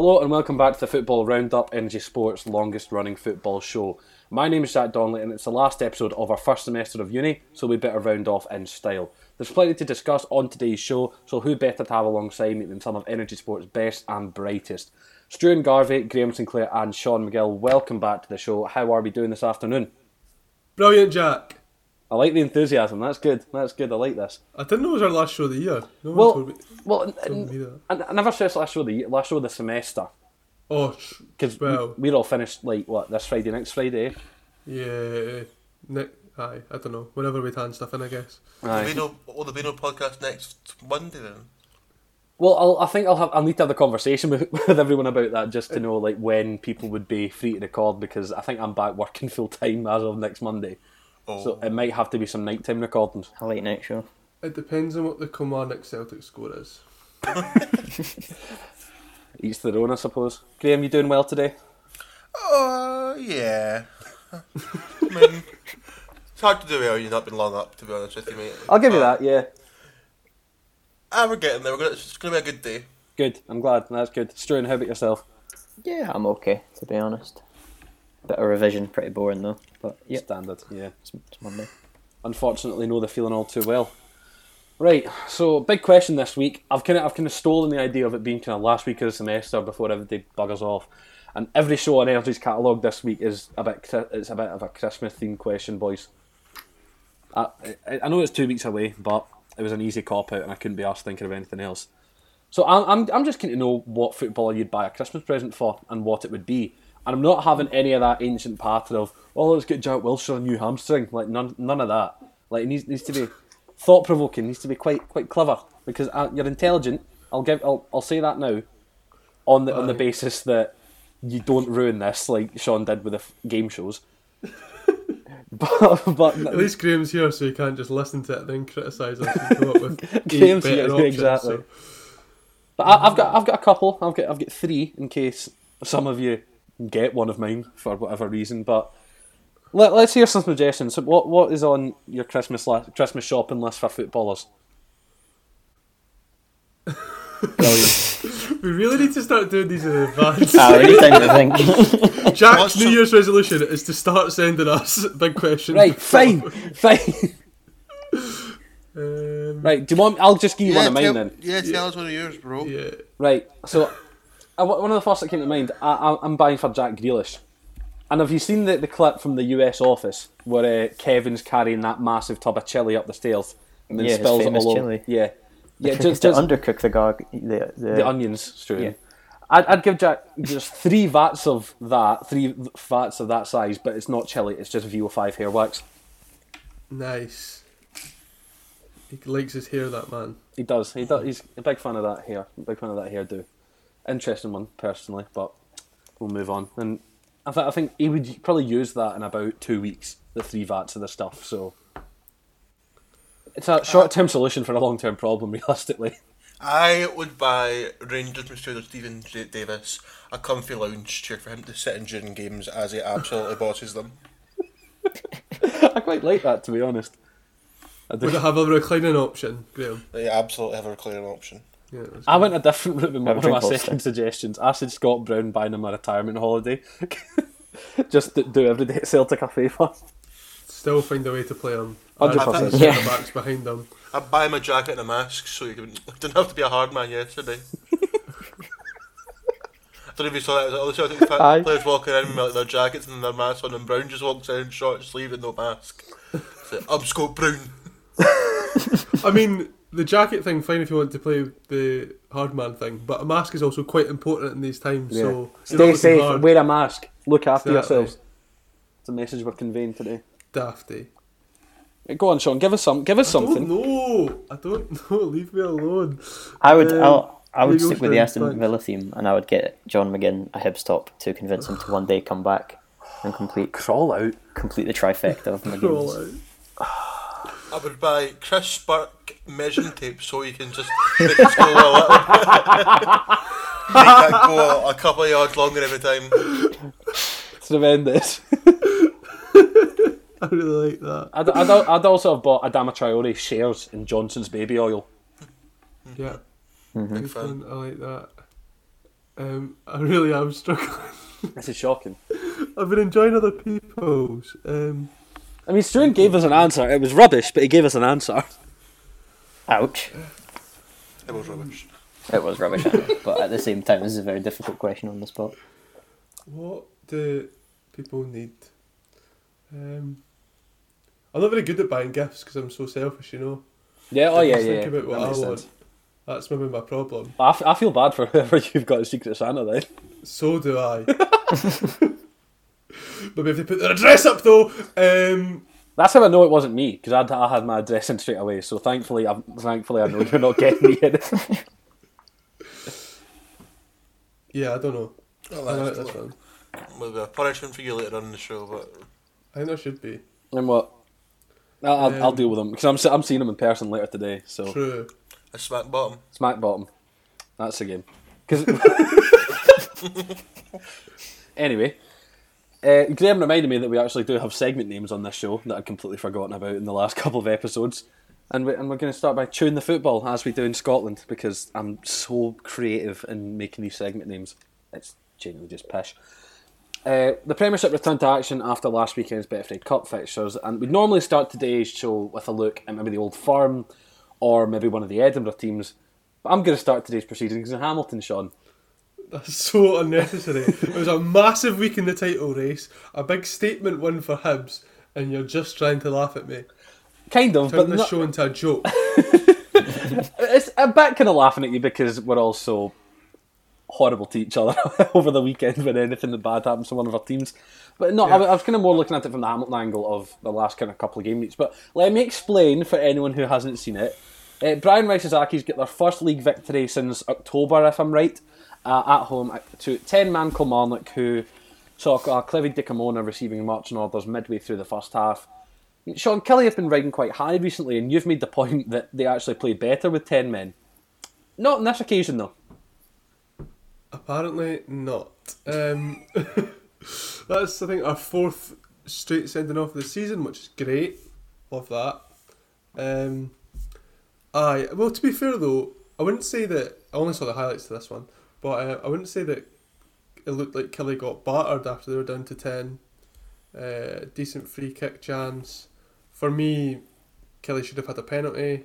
Hello and welcome back to the Football Roundup, Energy Sports' longest running football show. My name is Jack Donnelly and it's the last episode of our first semester of uni, so we better round off in style. There's plenty to discuss on today's show, so who better to have alongside me than some of Energy Sports' best and brightest? Struan Garvey, Graham Sinclair, and Sean McGill, welcome back to the show. How are we doing this afternoon? Brilliant, Jack. I like the enthusiasm. That's good. That's good. I like this. I didn't know it was our last show of the year. No Well, told me. well, n- told me. I, I never said it's last show of the year- last show of the semester Oh, tr- because Well- we're all finished like what this Friday, next Friday. eh? yeah. Nick, aye, I don't know. Whenever we hand stuff in, I guess. Aye. Will, be no, will there be no podcast next Monday then? Well, I'll, I think I'll have. I'll need to have a conversation with, with everyone about that just to know like when people would be free to record because I think I'm back working full time as of next Monday, Oh, so it might have to be some nighttime recordings. A late night show. It depends on what the Kilmarnock Celtic score is. Each their own, I suppose. Graham, you doing well today? uh, yeah. I mean, it's hard to do well. You've not been long up, to be honest with you, mate. I'll give you that. Yeah, Ah, we're getting there. We're gonna, it's going to be a good day. good. I'm glad. That's good. Struan, how about yourself? Yeah, I'm okay, to be honest. Bit of revision, pretty boring though. But yeah, Standard. Yeah. it's, it's Monday. unfortunately know the feeling all too well. Right, so big question this week. I've kind of I've kind of stolen the idea of it being kind of last week of the semester before everybody buggers off, and every show on Energy's catalogue this week is a bit it's a bit of a Christmas themed question, boys. I, I I know it's two weeks away, but it was an easy cop out, and I couldn't be asked thinking of anything else. So I'm, I'm, I'm just keen to know what footballer you'd buy a Christmas present for and what it would be. And I'm not having any of that ancient pattern of, oh, let's get Jack Wilshere a new hamstring. Like, none, none of that. Like, it needs, needs to be thought provoking, needs to be quite quite clever. Because uh, you're intelligent. I'll give I'll, I'll say that now on the, on the basis that you don't ruin this like Sean did with the f- game shows. but, but At least Graham's here, so you can't just listen to it and then criticise us and come up with Graham's here, options. exactly. so- But I, I've got I've got a couple. I've got I've got three in case some of you get one of mine for whatever reason. But let, let's hear some suggestions. So what what is on your Christmas la- Christmas shopping list for footballers? We really need to start doing these in advance. Ah, we need time to think. Jack's What's New some- Year's resolution is to start sending us big questions. right, fine, fine. Um, Right, do you want? I'll just give you one of mine tell, then. yeah, tell us one of yours, bro. yeah. Right, so one of the first that came to mind, I, I, I'm buying for Jack Grealish. And have you seen the, the clip from the US office where uh, Kevin's carrying that massive tub of chili up the stairs and then Yeah, his spills it all over? Yeah, yeah, to, just, to just undercook the gog, the the, the onions strewn. Yeah. I'd, I'd give Jack just three vats of that, three vats of that size, but it's not chili. It's just VO5 hair wax. Nice. He likes his hair, that man. He does. He does. He's a big fan of that hair. Big fan of that hairdo. Interesting one, personally, but we'll move on. And I, th- I think he would probably use that in about two weeks. The three vats of the stuff. So it's a uh, short-term solution for a long-term problem, realistically. I would buy Rangers midfielder Stephen J- Davis a comfy lounge chair for him to sit in during games as he absolutely bosses them. I quite like that, to be honest. I, do. Would it have a reclining option, Graham? They absolutely have a recliner option. Yeah, that's I went a different route with my, one of my drink whilst second suggestions. I said Scott Brown buying him a retirement holiday. Just to do every day at Celtic a favour. Still find a way to play him. 100%. And the Yeah. centre backs behind him. I'd buy him a jacket and a mask so he can, didn't have to be a hard man yesterday. I don't know if you saw that. It was all the Celtic Aye. players walking in with like, their jackets and their masks on, and Brown just walks in short sleeve and no mask. So, I'm Scott Brown. I mean, the jacket thing, fine if you want to play the hard man thing, but a mask is also quite important in these times. So Stay safe, hard. wear a mask, look after Exactly. yourselves. It's a message we're conveying today. Dafty. Go on, Sean, give us some give us I something. know. I don't know. Leave me alone. I would Um, I'll, I would stick with the Ulster, Aston thanks. Villa theme, and I would get John McGinn a Hibs top to convince him to one day come back and complete Crawl out. complete the trifecta of Roll McGinn's. Out. I would buy Chris Spark measuring tape so you can just make it go a little Make that go a, a couple of yards longer every time. It's tremendous. I really like that. I'd, I'd, I'd also have bought Adama Traore shares in Johnson's baby oil. Yeah. Mm-hmm. Good fan. I like that. Um, I really am struggling. This is shocking. I've been enjoying other people's. Um, I mean, Struan gave us an answer. It was rubbish, but he gave us an answer. Ouch. It was rubbish. It was rubbish, know, but at the same time, this is a very difficult question on the spot. what do people need? Um, I'm not very good at buying gifts because I'm so selfish, you know. Yeah, oh I yeah, just yeah. think about what That I makes want. That's maybe my problem. I, f- I feel bad for whoever you've got a Secret Santa then. So do I. Maybe if they put their address up though. Um, That's how I know it wasn't me because I, I had my address in straight away. So thankfully, I'm, thankfully I know you're not getting me in. yeah, I don't know. Well, I like that's this one. Maybe a punishment for you later on in the show, but I think there should be. and what? I'll, I'll, I'll Um, deal with them because I'm I'm seeing them in person later today. So True. a smack bottom. smack bottom. That's the game. 'Cause- anyway, uh, Graham reminded me that we actually do have segment names on this show that I'd completely forgotten about in the last couple of episodes. And, we, and we're going to start by chewing the football as we do in Scotland because I'm so creative in making these segment names. It's genuinely just pish. Uh, the Premiership returned to action after last weekend's Betfred Cup fixtures, and we'd normally start today's show with a look at maybe the Old Firm or maybe one of the Edinburgh teams. But I'm going to start today's proceedings in Hamilton, Sean. That's so unnecessary. it was a massive week in the title race, a big statement win for Hibs, and you're just trying to laugh at me. Kind of, Turn but this not, show into a joke. it's a bit kind of laughing at you because we're all so horrible to each other over the weekend when anything bad happens to one of our teams. But no, I, Yeah. I was kind of more looking at it from the Hamilton angle of the last kind of couple of game weeks. But let me explain for anyone who hasn't seen it. Uh, Brian Rice's Accies get their first league victory since October, if I'm right, uh, at home to 10 man Kilmarnock, who saw uh, Clevid Dikamona receiving marching orders midway through the first half. Sean Killie have been riding quite high recently, and you've made the point that they actually played better with 10 men. Not on this occasion, though. Apparently not. Um, that's I think our fourth straight sending off of the season, which is great. Love that. Um, aye. Well, to be fair though, I wouldn't say that. I only saw the highlights to this one, but uh, I wouldn't say that it looked like Killie got battered after they were down to ten. Uh, decent free kick chance. For me, Killie should have had a penalty.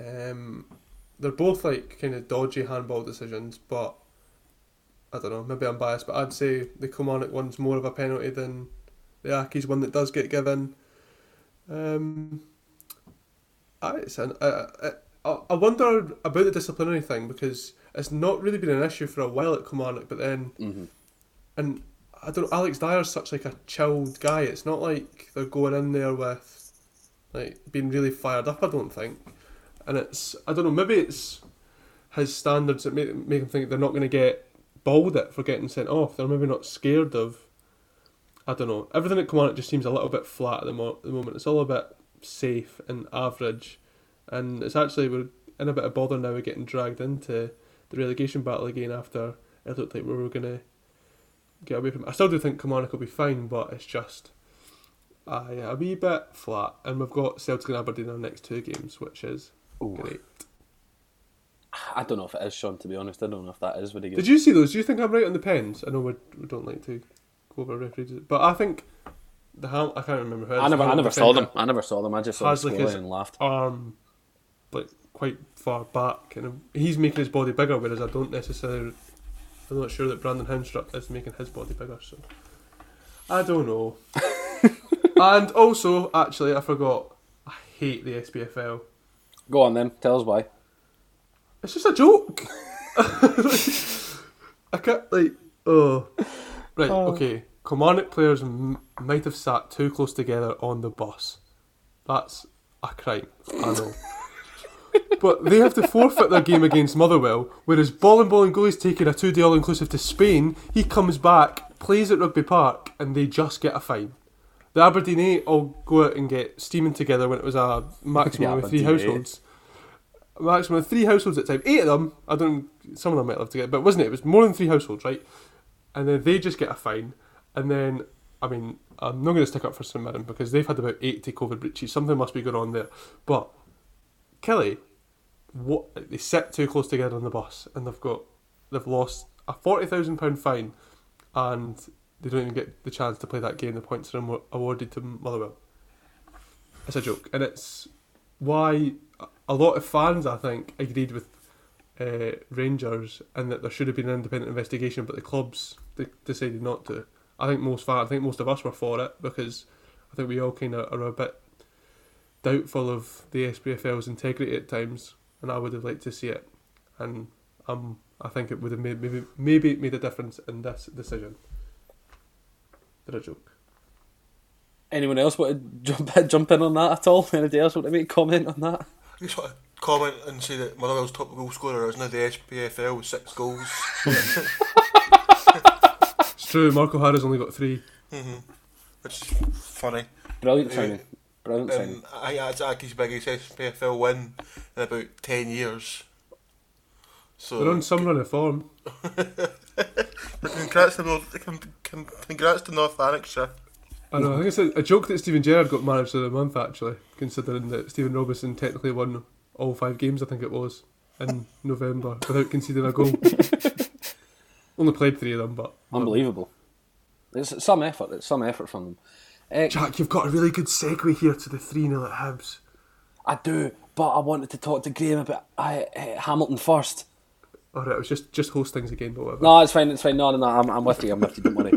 Um, they're both like kind of dodgy handball decisions, but I don't know. Maybe I'm biased, but I'd say the Kilmarnock one's more of a penalty than the Accies one that does get given. Um, I, an, I, I, I wonder about the disciplinary thing because it's not really been an issue for a while at Kilmarnock, but then Mhm. and I don't know. Alex Dyer's such like a chilled guy. It's not like they're going in there with like being really fired up. I don't think, and it's I don't know. Maybe it's his standards that make make him think they're not going to get bawled at for getting sent off. They're maybe not scared of. I don't know. Everything at Kilmarnock just seems a little bit flat at the, mo- the moment. It's all a bit safe and average, and it's actually we're in a bit of bother now. We're getting dragged into the relegation battle again after it looked like we were going to get away from it. I still do think Kilmarnock will be fine, but it's just aye, a wee bit flat. And we've got Celtic and Aberdeen in our next two games, which is Ooh. great. I don't know if it is, Sean, to be honest. I don't know if that is what he gets. Did you see those? Do you think I'm right on the pens? I know we, we don't like to go over referees, but I think the Ham. I can't remember who. I never, I never saw them. I never saw them. I just saw like, and laughed. Arm, like quite far back, and he's making his body bigger, whereas I don't necessarily. I'm not sure that Brandon Haunstrup is making his body bigger, so I don't know. and also, actually, I forgot. I hate the SPFL. Go on then. Tell us why. It's just a joke. I can't like. Oh, right. Oh. Okay. Kilmarnock players m- might have sat too close together on the bus. That's a crime. I know. But they have to forfeit their game against Motherwell, whereas Ball and Bolingoli's taking a two-day all-inclusive to Spain. He comes back, plays at Rugby Park, and they just get a fine. The Aberdeen 8 all go out and get steaming together when it was a maximum The of three households maximum of three households at a time. Eight of them, I don't. Some of them might love to get, but wasn't it? It was more than three households, right? And then they just get a fine, and then I mean, I'm not going to stick up for St Mirren because they've had about eighty COVID breaches. Something must be going on there. But Killie, what they sit too close together on the bus, and they've got they've lost a forty thousand pound fine, and they don't even get the chance to play that game. The points are awarded to Motherwell. It's a joke, and it's why a lot of fans, I think, agreed with uh, Rangers and that there should have been an independent investigation, but the clubs de- decided not to. I think most fans, I think most of us were for it because I think we all kind of are a bit doubtful of the SPFL's integrity at times, and I would have liked to see it. And um, I think it would have made maybe maybe it made a difference in this decision. They're a joke. Anyone else want to jump jump in on that at all? Anybody else want to make a comment on that? I just want to comment and say that Motherwell's top goal scorer is now the SPFL with six goals. It's true. Mark O'Hara's only got three. Which is funny. Brilliant Yeah. Signing. Brilliant signing. And I think that's Accies' biggest SPFL win in about 10 years. So, They're on some run of form. congrats to, North, con- con- congrats to North Lanarkshire. I know. I think it's a, a joke that Steven Gerrard got manager of the month actually, considering that Stephen Robinson technically won all five games. I think it was in November without conceding a goal. Only played three of them, but Unbelievable. It's some effort. It's some effort from them. Uh, Jack, you've got a really good segue here to the three 0 at Hibs. I do, but I wanted to talk to Graham about uh, uh, Hamilton first. All right, it was just just hostings again, but whatever. No, it's fine. It's fine. No, no, no. I'm, I'm with you. I'm with you. Don't worry.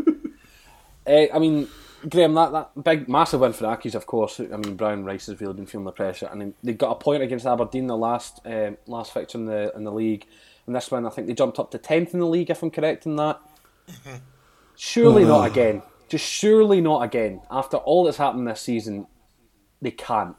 uh, I mean, Graham, that, that big, massive win for the Accies, of course. I mean, Brian Rice has really been feeling the pressure, and then they got a point against Aberdeen the last uh, last fixture in the in the league, and this one I think they jumped up to tenth in the league, if I'm correct in that. Surely not again. Just surely not again. After all that's happened this season, they can't.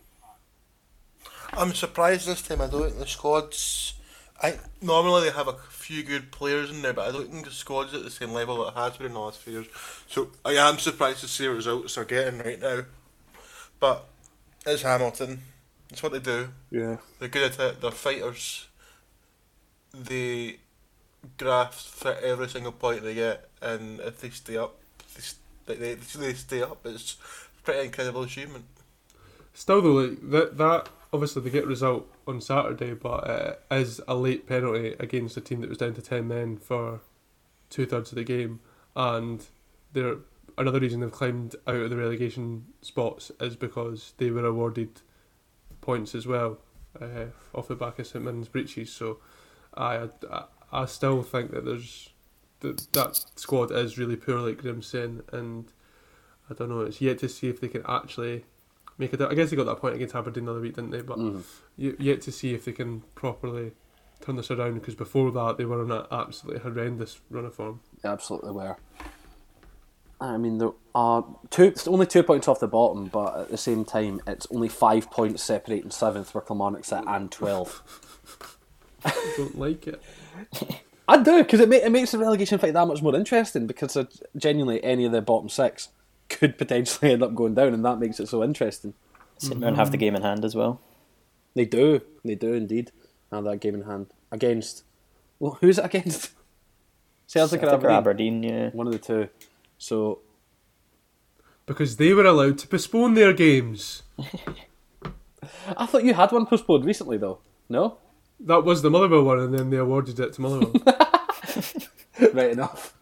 I'm surprised this time. I don't think the squad's. I normally they have a few good players in there, but I don't think the squad's at the same level that it has been in the last few years. So I am surprised to see what results they're getting right now. But it's Hamilton. It's what they do. Yeah. They're good at it. They're fighters. They graft for every single point they get, and if they stay up, st- they, they stay up. It's pretty incredible achievement. Still though, like that that obviously they get result on Saturday, but uh, is a late penalty against a team that was down to ten men for two thirds of the game, and they're another reason they've climbed out of the relegation spots is because they were awarded points as well uh, off the back of St Mirren's breaches. So I, I I still think that there's that that squad is really poor, like Grim saying, and I don't know. It's yet to see if they can actually make it. I guess they got that point against Aberdeen the other week, didn't they? But mm-hmm. y- yet to see if they can properly turn this around because before that they were on an absolutely horrendous run of form. They absolutely were. I mean, there are two. Only two points off the bottom, but at the same time, it's only five points separating seventh, where Kilmarnock sit, and twelve. I don't like it. I do because it, ma- it makes the relegation fight that much more interesting because uh, genuinely any of the bottom six could potentially end up going down, and that makes it so interesting. Sit there and have the game in hand as well. They do, they do indeed have that game in hand against. Well, who's it against? Celtic or Celtic or Aberdeen? Aberdeen, yeah. One of the two. So Because they were allowed to postpone their games. I thought you had one postponed recently, though. No, That was the Motherwell one, and then they awarded it to Motherwell. right enough.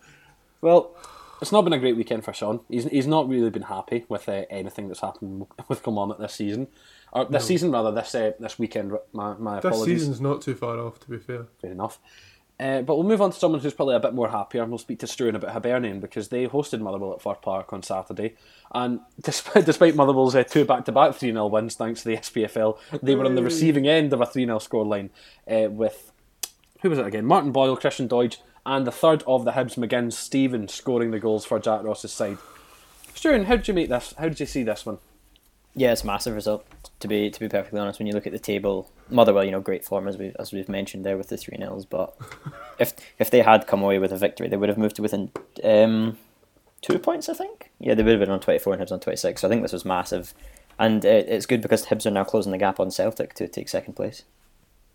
Well, it's not been a great weekend for Sean. He's he's not really been happy with uh, anything that's happened with Kilmarnock this season, or this season rather. This uh, this weekend. My my apologies. this apologies. season's not too far off, to be fair. Fair enough. Uh, but we'll move on to someone who's probably a bit more happier, and we'll speak to Struan about Hibernian because they hosted Motherwell at Fir Park on Saturday. And despite, despite Motherwell's uh, two back to back 3 0 wins, thanks to the SPFL, they were on the receiving end of a 3 0 scoreline uh, with, who was it again? Martin Boyle, Christian Doidge, and the third of the Hibs McGinn, Stephen, scoring the goals for Jack Ross's side. Struan, how did you make this? How did you see this one? Yeah, it's a massive result. To be to be perfectly honest, when you look at the table, Motherwell, you know, great form as we as we've mentioned there with the three nils. But if if they had come away with a victory, they would have moved to within um, two points. I think. Yeah, they would have been on twenty four and Hibs on twenty six. So I think this was massive, and uh, it's good because Hibs are now closing the gap on Celtic to take second place.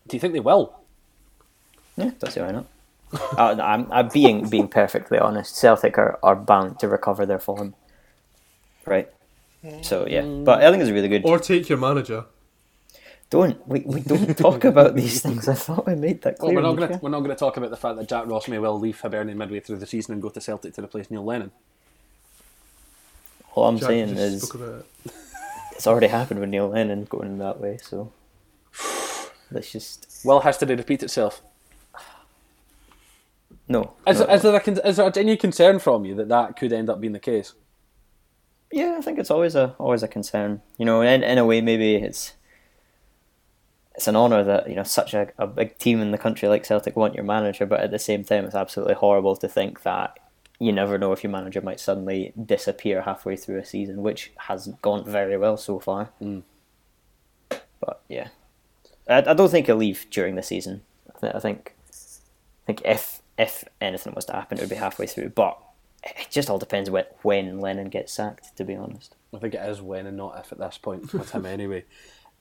Do you think they will? Yeah, don't see why not. uh, I'm, I'm being being perfectly honest. Celtic are, are bound to recover their form, right? So yeah, but I think it's a really good. Or take your manager. Don't we, we don't talk about these things. I thought I made that Well, clear. we're not going to we're not going to talk about the fact that Jack Ross may well leave Hibernian midway through the season and go to Celtic to replace Neil Lennon. All I'm Jack saying is about it. it's already happened with Neil Lennon going that way. So let's just Will history repeat itself? no. Is, no. is there a, is there any concern from you that that could end up being the case? Yeah, I think it's always a always a concern. You know, in in a way, maybe it's it's an honour that you know such a, a big team in the country like Celtic want your manager, but at the same time, it's absolutely horrible to think that you never know if your manager might suddenly disappear halfway through a season, which has gone very well so far. Mm. But yeah, I, I don't think he'll leave during the season. I, th- I think I think if if anything was to happen, it would be halfway through. But it just all depends when when Lennon gets sacked. To be honest. I think it is when and not if at this point with him anyway.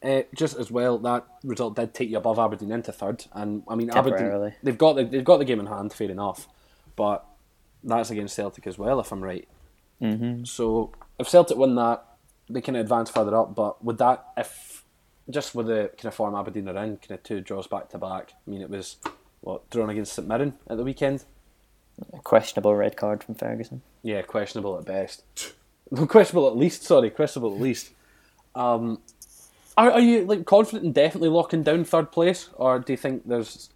Uh, just as well, that result did take you above Aberdeen into third, and I mean Aberdeen they've got the, they've got the game in hand, fair enough, but that's against Celtic as well, if I'm right. hmm So if Celtic win that, they can advance further up. But would that, if just with the kind of form Aberdeen are in, kind of two draws back to back, I mean it was what drawn against St Mirren at the weekend. A questionable red card from Ferguson. Yeah, questionable at best. No, questionable at least. Sorry, questionable at least. Um, are, are you like confident in definitely locking down third place, or do you think there's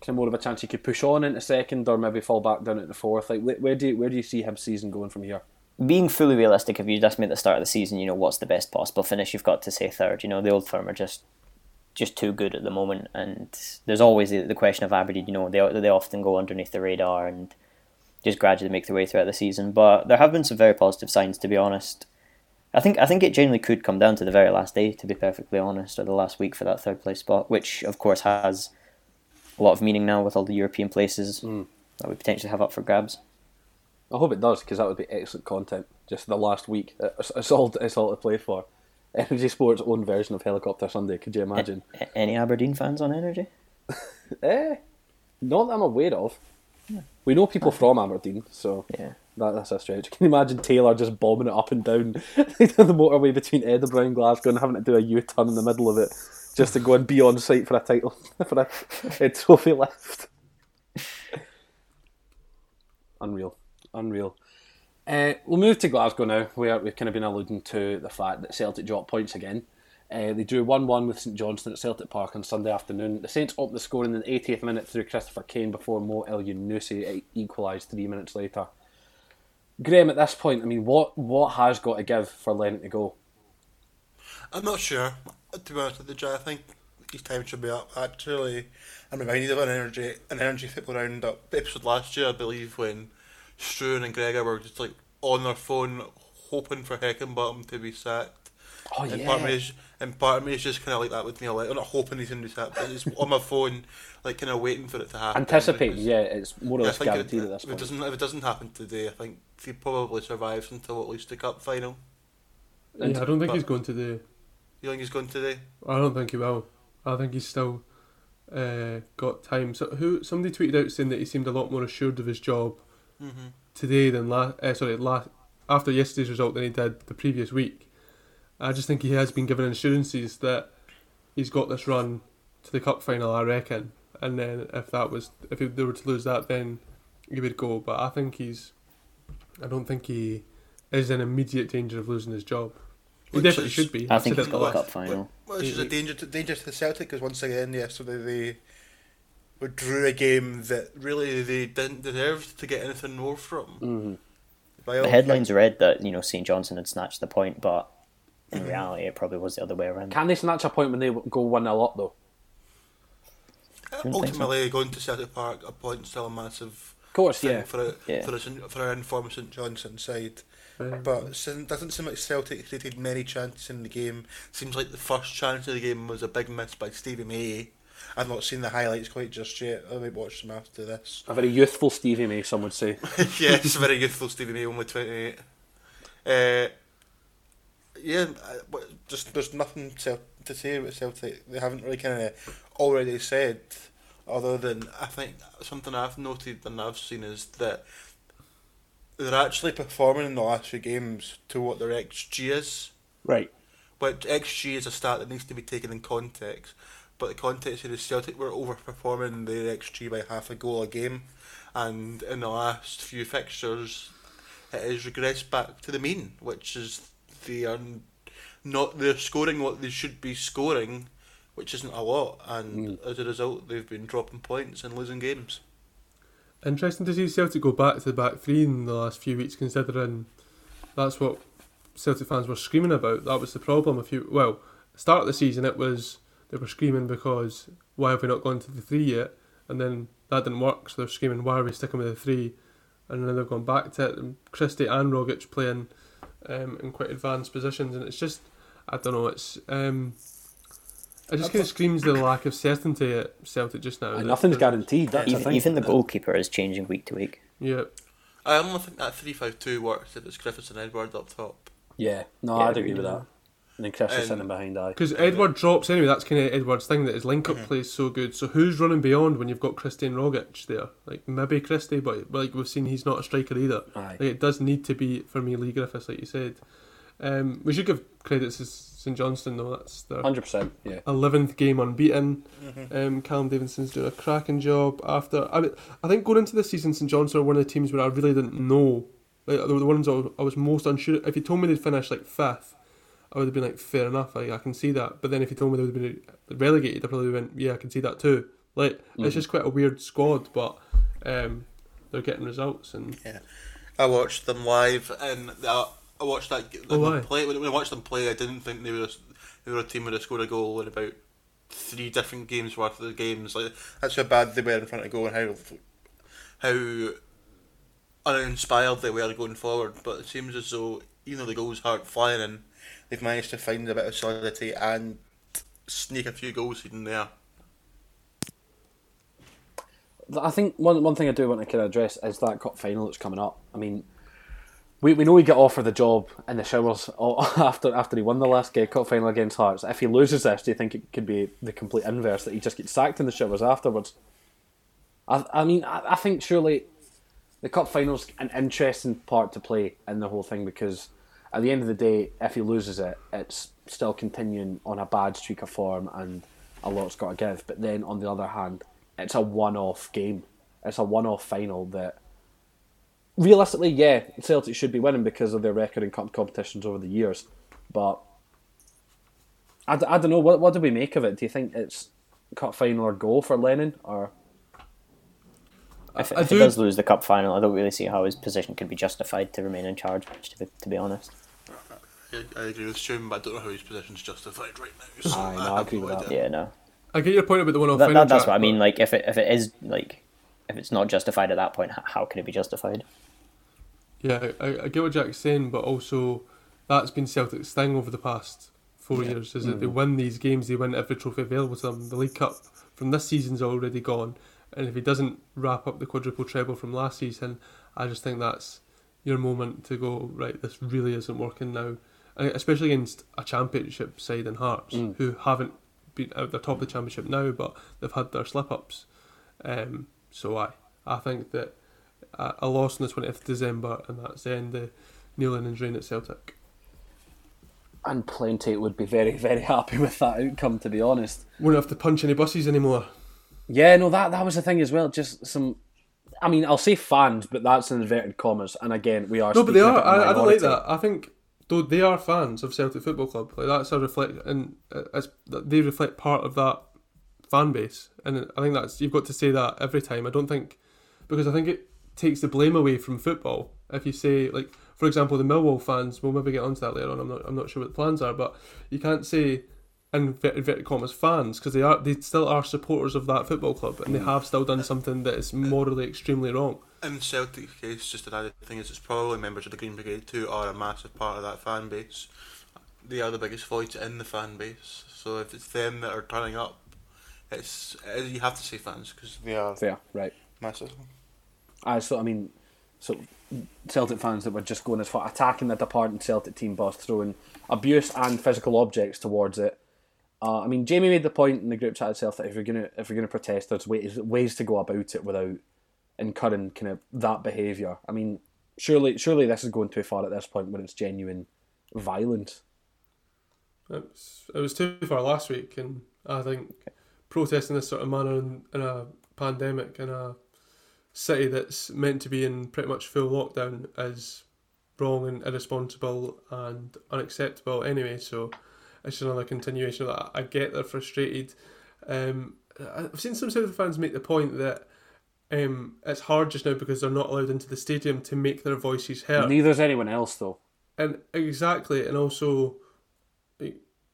kind of more of a chance you could push on into second, or maybe fall back down into fourth? Like, where do you, where do you see Hibs' season going from here? Being fully realistic, if you just made the start of the season, you know what's the best possible finish. You've got to say third. You know the old firm are just just too good at the moment, and there's always the, the question of Aberdeen. You know they they often go underneath the radar and just gradually make their way throughout the season. But there have been some very positive signs, to be honest. I think I think it genuinely could come down to the very last day, to be perfectly honest, or the last week for that third place spot, which of course has a lot of meaning now with all the European places Mm. that we potentially have up for grabs. I hope it does because that would be excellent content. Just the last week, it's, it's all it's all to play for. Energy Sports' own version of Helicopter Sunday. Could you imagine? A- Any Aberdeen fans on Energy? eh, not that I'm aware of. We know people from Aberdeen, so Yeah. That, that's a stretch. Can you imagine Taylor just bombing it up and down the motorway between Edinburgh and Glasgow and having to do a U turn in the middle of it just to go and be on site for a title for a, a trophy lift? Unreal, unreal. Uh, we'll move to Glasgow now, where we've kind of been alluding to the fact that Celtic dropped points again. Uh, they drew 1 1 with St Johnstone at Celtic Park on Sunday afternoon. The Saints opened the score in the 80th minute through Christopher Kane before Mo Elyounoussi equalised three minutes later. Graham, at this point, I mean, what, what has got to give for Lennon to go? I'm not sure. To be honest with you, Jay, I think his time should be up. Actually, I'm reminded of an energy, an energy football roundup episode last year, I believe, when Struan and Gregor were just like on their phone, hoping for Heckingbottom to be sacked. Oh, and part of and part of me is just kind of like that with Neil. Like, I'm not hoping he's going to be sacked, but it's on my phone, like kind of waiting for it to happen. Anticipating, yeah, it's more or yeah, I less think guaranteed it, at this if it doesn't if it doesn't happen today, I think he probably survives until at least the cup final. Yeah, I don't think but- he's going today. You think he's going today? I don't think he will. I think he's still uh, got time. So who somebody tweeted out saying that he seemed a lot more assured of his job Mm-hmm. today than last. Uh, sorry, last after yesterday's result than he did the previous week. I just think he has been given assurances that he's got this run to the cup final. I reckon, and then if that was if they were to lose that, then he would go. But I think he's. I don't think he is in immediate danger of losing his job. He definitely is- should be. I think said he's it got a cup final. Well, it's just a danger to, danger to the Celtic because once again yesterday they we drew a game that really they didn't deserve to get anything more from. hmm The headlines read that you know St Johnstone had snatched the point, but in reality, it probably was the other way around. Can they snatch a point when they go 1 0 up, though? actions, Shouldn't so. ultimately going to Celtic Park a point's still a massive Of course, thing yeah. for a, Yeah. for a, for our informed St Johnstone side. Um, But it doesn't seem like Celtic created many chances in the game. Seems like the first chance of the game was a big miss by Stevie May. I've not seen the highlights quite just yet. I might watch them after this. A very youthful Stevie May, some would say. yes, very youthful Stevie May, only 28. Uh, yeah, just there's nothing Cel- to say about Celtic. They haven't really kind of already said, other than I think something I've noted and I've seen is that they're actually performing in the last few games to what their XG is, Right. but XG is a stat that needs to be taken in context. But the context here is Celtic were overperforming their XG by half a goal a game, and in the last few fixtures, it has regressed back to the mean, which is they are not they're scoring what they should be scoring, which isn't a lot, and hmm. as a result, they've been dropping points and losing games. Interesting to see Celtic go back to the back three in the last few weeks, considering that's what Celtic fans were screaming about. That was the problem. A few well, start of the season it was they were screaming because why have we not gone to the three yet? And then that didn't work, so they're screaming why are we sticking with the three? And then they've gone back to it. And Christie and Rogic playing um, in quite advanced positions, and it's just I don't know. It's um, it just kind of screams the lack of certainty at Celtic just now. And nothing's guaranteed. That's Even, even the goalkeeper is changing week to week. Yeah, I only think that three five two works if it's Griffiths and Edouard up top. Yeah, no, Yeah, I'd I agree agree. with that. And then Chris is sitting behind I. because Edouard drops anyway. That's kind of Edouard's thing that his link up play is so good. So who's running beyond when you've got Christie and Rogic there? Like maybe Christie, but like we've seen, he's not a striker either. Aye. Like, it does need to be for me Leigh Griffiths, like you said. Um, we should give credits to St Johnstone though. That's their Hundred percent. Yeah. eleventh game unbeaten. Um, Callum Davidson's doing a cracking job. After I, mean, I think going into this season, St Johnstone are one of the teams where I really didn't know. Like they were the ones I was, I was most unsure. If you told me they'd finish like fifth, I would have been like, fair enough. Like, I can see that. But then if you told me they would have been relegated, I probably went, yeah, I can see that too. Like it's just quite a weird squad, but um, they're getting results and Yeah, I watched them live, and uh, I watched that Oh, them why? play. When I watched them play, I didn't think they were a, they were a team that had scored a goal in about three different games worth of the games. Like that's how bad they were in front of goal and how how uninspired they were going forward. But it seems as though even though the goals aren't flying in, they've managed to find a bit of solidity and sneak a few goals in there. I think one one thing I do want to kind of address is that cup final that's coming up. I mean, we, we know he got offered the job in the showers after after he won the last game, cup final against Hearts. If he loses this, do you think it could be the complete inverse that he just gets sacked in the showers afterwards? I I mean I, I think surely the cup final's an interesting part to play in the whole thing because at the end of the day, if he loses it, it's still continuing on a bad streak of form and a lot's got to give. But then on the other hand, it's a one-off game. It's a one-off final that realistically, yeah, Celtic should be winning because of their record in cup competitions over the years. But I don't know. What, what do we make of it? Do you think it's cup final or goal for Lennon? Or If, I if he does lose the cup final, I don't really see how his position could be justified to remain in charge. To be, to be honest, I, I agree with Shum, but I don't know how his position's justified right now. So Aye, no, I have agree no with that. idea. yeah, no. I get your point about the one-off That, final. that, that's Jack, what I mean. Like, if it if it is like, if it's not justified at that point, h- how can it be justified? Yeah, I, I get what Jack's saying, but also that's been Celtic's thing over the past four years. Is that they mm-hmm. win these games, they win every trophy available to them. The League Cup from this season's already gone, and if he doesn't wrap up the quadruple treble from last season, I just think that's your moment to go right. This really isn't working now, especially against a championship side in Hearts Mm. who haven't been at the top of the championship now, but they've had their slip ups. Um, so I, I think that a a loss on the 20th of December, and that's the end of Neil Lennon's reign at Celtic. and Plenty would be very very happy with that outcome. To be honest. Won't have to punch any buses anymore. Yeah, no, that that was the thing as well. Just some, I mean, I'll say fans, but that's in inverted commas. And again, we are No, but they are. I, I don't like that. I think though they are fans of Celtic Football Club. Like that's a reflect, and uh, it's, they reflect part of that fan base. And I think that's you've got to say that every time. I don't think because I think it takes the blame away from football. If you say like, for example, the Millwall fans, we'll maybe get onto that later on. I'm not. I'm not sure what the plans are, but you can't say inverted inverted commas fans because they are they still are supporters of that football club and they have still done something that is morally extremely wrong. In Celtic's case, just another thing is it's probably members of the Green Brigade too are a massive part of that fan base. They are the biggest voice in the fan base. So if it's them that are turning up, it's uh, you have to say fans because they are Fair, right? massive. I so I mean, so Celtic fans that were just going as far attacking the departing Celtic team boss, throwing abuse and physical objects towards it. Uh, I mean, Jamie made the point in the group chat itself that if you're gonna if you're gonna protest, there's ways ways to go about it without incurring kind of that behaviour. I mean, surely surely this is going too far at this point when it's genuine violence. It was, it was too far last week, and I think protesting this sort of manner in, in a pandemic in a city that's meant to be in pretty much full lockdown is wrong and irresponsible and unacceptable anyway. So it's just another continuation of that. I get they're frustrated. Um, I've seen some Celtic fans make the point that um, it's hard just now because they're not allowed into the stadium to make their voices heard. Neither's anyone else though. And exactly, and also,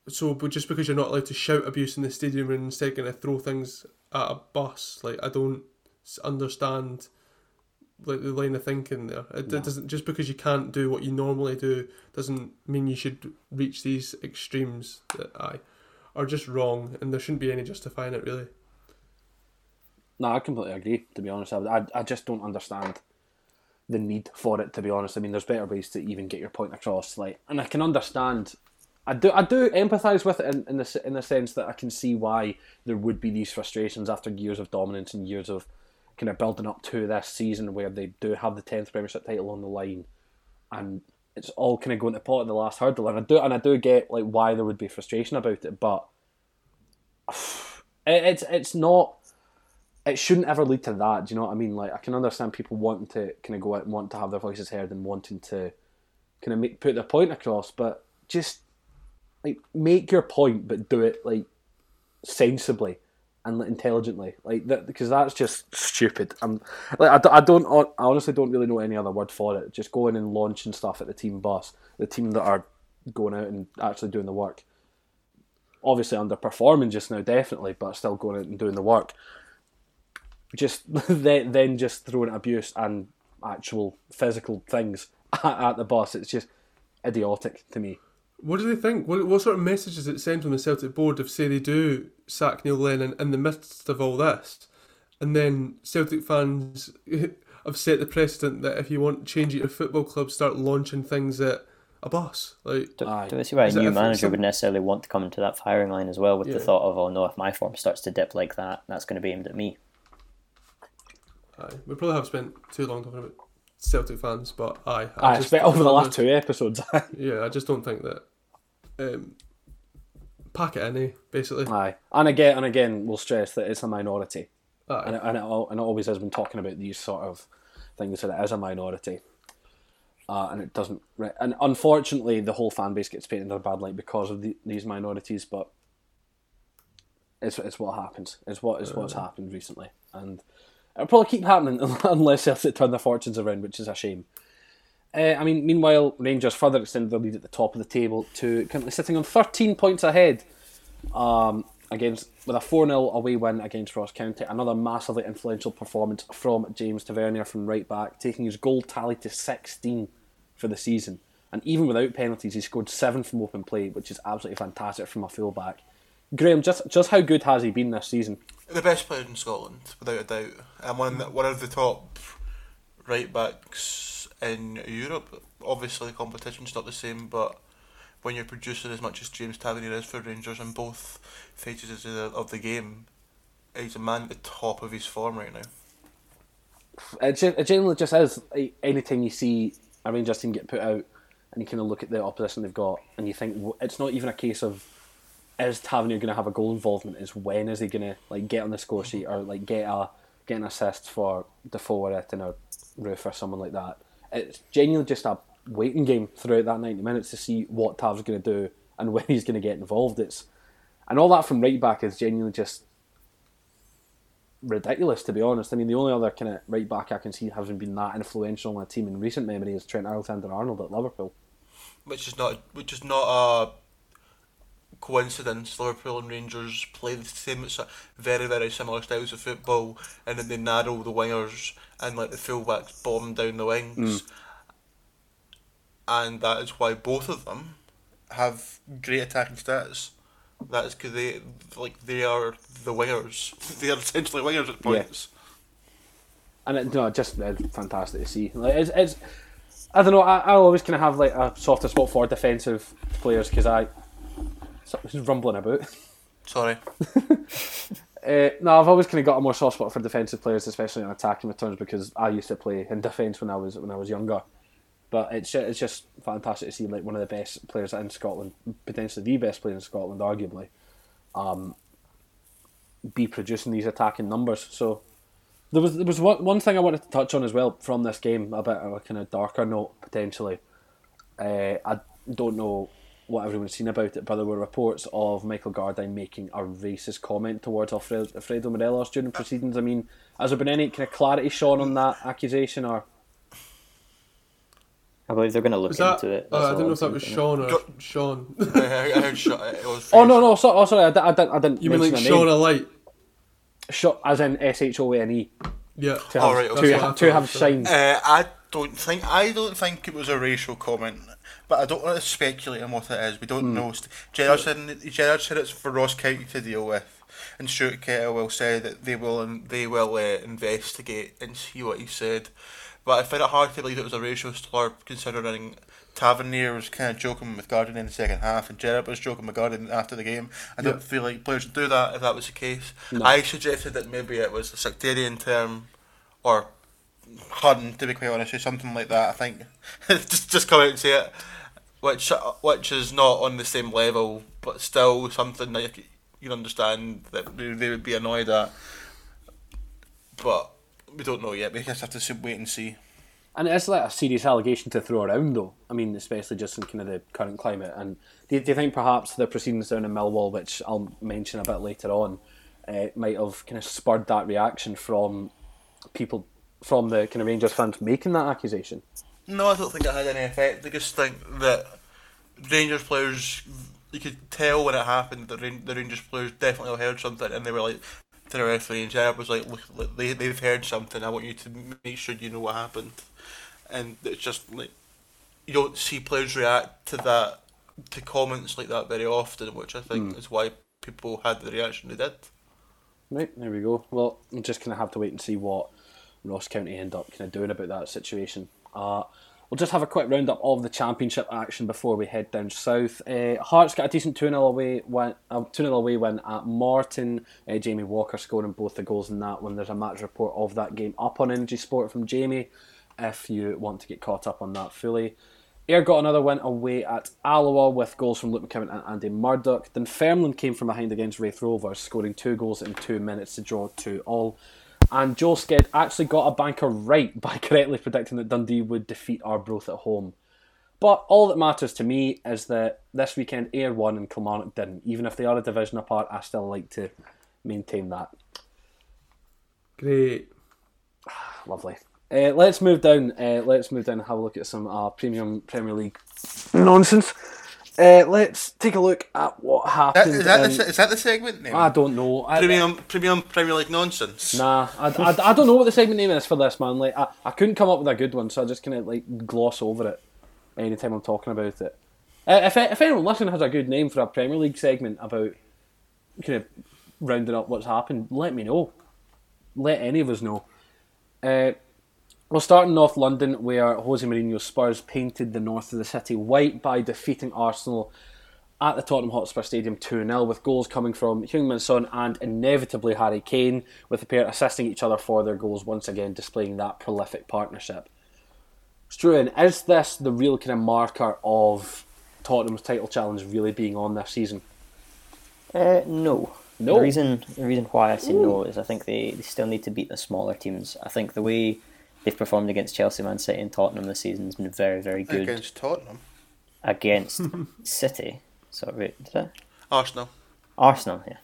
so but just because you're not allowed to shout abuse in the stadium and instead going to throw things at a bus, like I don't understand the line of thinking there. It, No. it doesn't just because you can't do what you normally do doesn't mean you should reach these extremes that I are just wrong, and there shouldn't be any justifying it really. No, I completely agree. To be honest, I, I, I just don't understand the need for it. To be honest, I mean, there's better ways to even get your point across. Like, and I can understand. I do, I do empathise with it in, in the in the sense that I can see why there would be these frustrations after years of dominance and years of kind of building up to this season where they do have the tenth Premiership title on the line, and it's all kind of going to pot at the last hurdle. And I do, and I do get like why there would be frustration about it, but it's it's not it shouldn't ever lead to that. Do you know what I mean? Like I can understand people wanting to kind of go out and want to have their voices heard and wanting to kind of make, put their point across, but just like make your point, but do it like sensibly and intelligently, like that because that's just stupid. I'm like I don't I honestly don't really know any other word for it. Just going and launching stuff at the team bus, the team that are going out and actually doing the work. Obviously underperforming just now, definitely, but still going out and doing the work just then then just throwing abuse and actual physical things at, at the bus. It's just idiotic to me. What do they think? What, what sort of message does it send from the Celtic board if, say, they do sack Neil Lennon in the midst of all this, and then Celtic fans have set the precedent that if you want to change at your football club, start launching things at a bus. Like, Do, Aye. do I see why a new manager would necessarily want to come into that firing line as well with Yeah. the thought of, oh no, if my form starts to dip like that, that's going to be aimed at me. aye, we probably have spent too long talking about Celtic fans, but aye, I just- expect over the last two episodes. Yeah, I just don't think that. Um, pack it in, eh, basically. Aye, and again and again, we'll stress that it's a minority, Aye. and it, and it, and it always has been talking about these sort of things that it is a minority, uh, and it doesn't. And unfortunately, the whole fan base gets painted in a bad light because of the, these minorities. But it's it's what happens. It's what is what's happened recently, and it'll probably keep happening unless Celtic turn their fortunes around, which is a shame. Uh, I mean, meanwhile, Rangers further extended their lead at the top of the table to currently sitting on 13 points ahead um, against with a 4 0 away win against Ross County. Another massively influential performance from James Tavernier from right back, taking his goal tally to 16 for the season. And even without penalties, he scored seven from open play, which is absolutely fantastic from a fullback. Graham, just just how good has he been this season? The best player in Scotland, without a doubt, and one one of the top right backs in Europe. Obviously, the competition's not the same, but when you're producing as much as James Tavernier is for Rangers in both phases of the, of the game, he's a man at the top of his form right now. Uh, uh, it, it generally just is. Like, anytime you see a Rangers team get put out, and you kind of look at the opposition they've got, and you think it's not even a case of is Tavernier going to have a goal involvement? Is when is he going to like get on the score sheet or like get a get an assist for Defoe or Itten or Roofe or someone like that? It's genuinely just a waiting game throughout that ninety minutes to see what Tav's going to do and when he's going to get involved. It's and all that from right back is genuinely just ridiculous to be honest. I mean, the only other kind of right back I can see having been that influential in a team in recent memory is Trent Alexander-Arnold at Liverpool. which is not which is not a coincidence. Liverpool and Rangers play the same, very very similar styles of football, and then they narrow the wingers and let the fullbacks bomb down the wings, mm. and that is why both of them have great attacking stats. That is because they like they are the wingers. They are essentially wingers at points. and it, no, just it's fantastic to see. Like it's, it's I don't know. I, I always kind of have like a softer spot for defensive players because I something's rumbling about. Sorry. Uh, no, I've always kind of got a more soft spot for defensive players, especially on attacking returns, because I used to play in defence when I was when I was younger. But it's it's just fantastic to see like one of the best players in Scotland, potentially the best player in Scotland, arguably, um, be producing these attacking numbers. So there was there was one, one thing I wanted to touch on as well from this game, a bit of a kind of darker note potentially. Uh, I don't know what everyone's seen about it, but there were reports of Michael Gardyne making a racist comment towards Alfredo, Alfredo Morelos during proceedings. I mean, has there been any kind of clarity, Sean, on that accusation, or I believe they're going to look that? into it. Uh, I don't know I'm if that was. Sean or Go- Sean. I heard, I heard shot. It was Oh no no so, oh sorry I, di- I didn't I didn't you mean like mention Sean a name. Alight? Shot as in S H O N E Yeah. to have Oh, right, to, okay. ha- to have signed. Uh, I don't think I don't think it was a racial comment, but I don't want to speculate on what it is. We don't know. Gerrard said Gerrard said it's for Ross County to deal with, and Stuart Kettlewell say that they will they will uh, investigate and see what he said. But I find it hard to believe it was a racial slur considering Tavernier was kind of joking with Gardner in the second half, and Gerrard was joking with Gardner after the game. I don't feel like players would do that if that was the case. No. I suggested that maybe it was a sectarian term, or hun, to be quite honest, or something like that. I think just just come out and say it, which which is not on the same level, but still something that you, can understand that they, would be annoyed at. But we don't know yet. We just have to wait and see. And it's like a serious allegation to throw around, though. I mean, especially just in kind of the current climate. And do you, do you think perhaps the proceedings down in Millwall, which I'll mention a bit later on, uh, might have kind of spurred that reaction from people, from the kind of Rangers fans making that accusation? No, I don't think it had any effect. I just think that Rangers players, you could tell when it happened that the Rangers players definitely heard something, and they were like to the referee, and Gerrard was like, "Look, look, they they've heard something. I want you to make sure you know what happened." And it's just like you don't see players react to that to comments like that very often, which I think hmm. is why people had the reaction they did. Right, there we go. Well, we'll just going to have to wait and see what Ross County end up kind of doing about that situation. Uh, we'll just have a quick roundup of the championship action before we head down south. Uh, Hearts got a decent 2 0 away win, uh, 2 away win at Morton. Uh, Jamie Walker scoring both the goals in that one. There's a match report of that game up on Energy Sport from Jamie if you want to get caught up on that fully. Ayr got another win away at Alloa with goals from Luke McKibben and Andy Murdoch. Dunfermline came from behind against Raith Rovers, scoring two goals in two minutes to draw two all. And Joe Sked actually got a banker right by correctly predicting that Dundee would defeat Arbroath at home. But all that matters to me is that this weekend Ayr won and Kilmarnock didn't. Even if they are a division apart, I still like to maintain that. Great. Lovely. Uh, let's move down. Uh, let's move down and have a look at some uh, premium Premier League nonsense. Uh, let's take a look at what That, happened. is, that in- the, is that the segment name? I don't know. I, premium Premium Premier League nonsense. Nah, I, I, I don't know what the segment name is for this, man. Like, I, I couldn't come up with a good one, so I just kind of like gloss over it anytime I'm talking about it. Uh, if if anyone listening has a good name for a Premier League segment about kind of rounding up what's happened, let me know. Let any of us know. Uh, we'll start in North London, where Jose Mourinho's Spurs painted the north of the city white by defeating Arsenal at the Tottenham Hotspur Stadium 2 0, with goals coming from Heung-Min Son and inevitably Harry Kane, with the pair assisting each other for their goals, once again displaying that prolific partnership. Struan, is this the real kind of marker of Tottenham's title challenge really being on this season? Uh, no. No? The reason the reason why I say no is I think they, they still need to beat the smaller teams. I think the way they've performed against Chelsea, Man City, and Tottenham this season has been very, very good Against Tottenham. against City. Sorry, did I? Arsenal. Arsenal, yeah.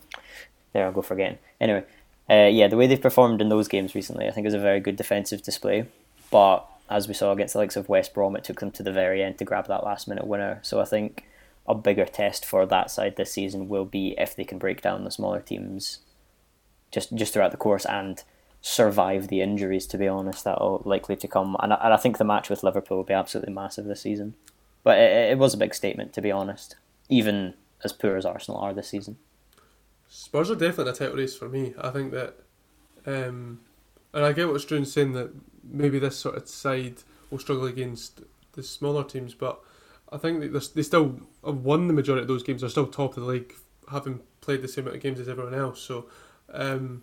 There, I'll go for again. Anyway, uh, yeah, the way they've performed in those games recently, I think, is a very good defensive display. But as we saw against the likes of West Brom, it took them to the very end to grab that last minute winner. So I think a bigger test for that side this season will be if they can break down the smaller teams just just throughout the course and survive the injuries. To be honest, that are likely to come, and I, and I think the match with Liverpool will be absolutely massive this season. But it, it was a big statement, to be honest, even as poor as Arsenal are this season. Spurs are definitely a title race for me. I think that, um, and I get what Struan's saying that maybe this sort of side will struggle against the smaller teams, but I think that they still have won the majority of those games. They're still top of the league, having played the same amount of games as everyone else. So, um,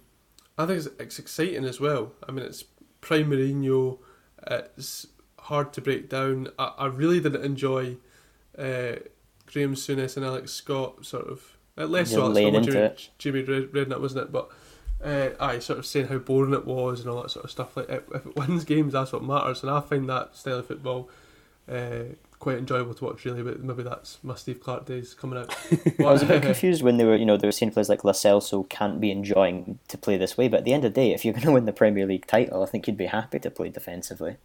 I think it's, it's exciting as well. I mean, it's prime Mourinho. It's hard to break down. I, I really didn't enjoy uh, Graham Souness and Alex Scott sort of. At less You're so Alex Jimmy, it. Jimmy Red, Redknapp, wasn't it? But uh, aye, sort of saying how boring it was and all that sort of stuff. Like if, if it wins games, that's what matters. And I find that style of football uh, quite enjoyable to watch. Really, but maybe that's my Steve Clarke days coming out. I was a bit confused when they were, you know, they were saying players like Lascelles can't be enjoying to play this way. But at the end of the day, if you're going to win the Premier League title, I think you'd be happy to play defensively.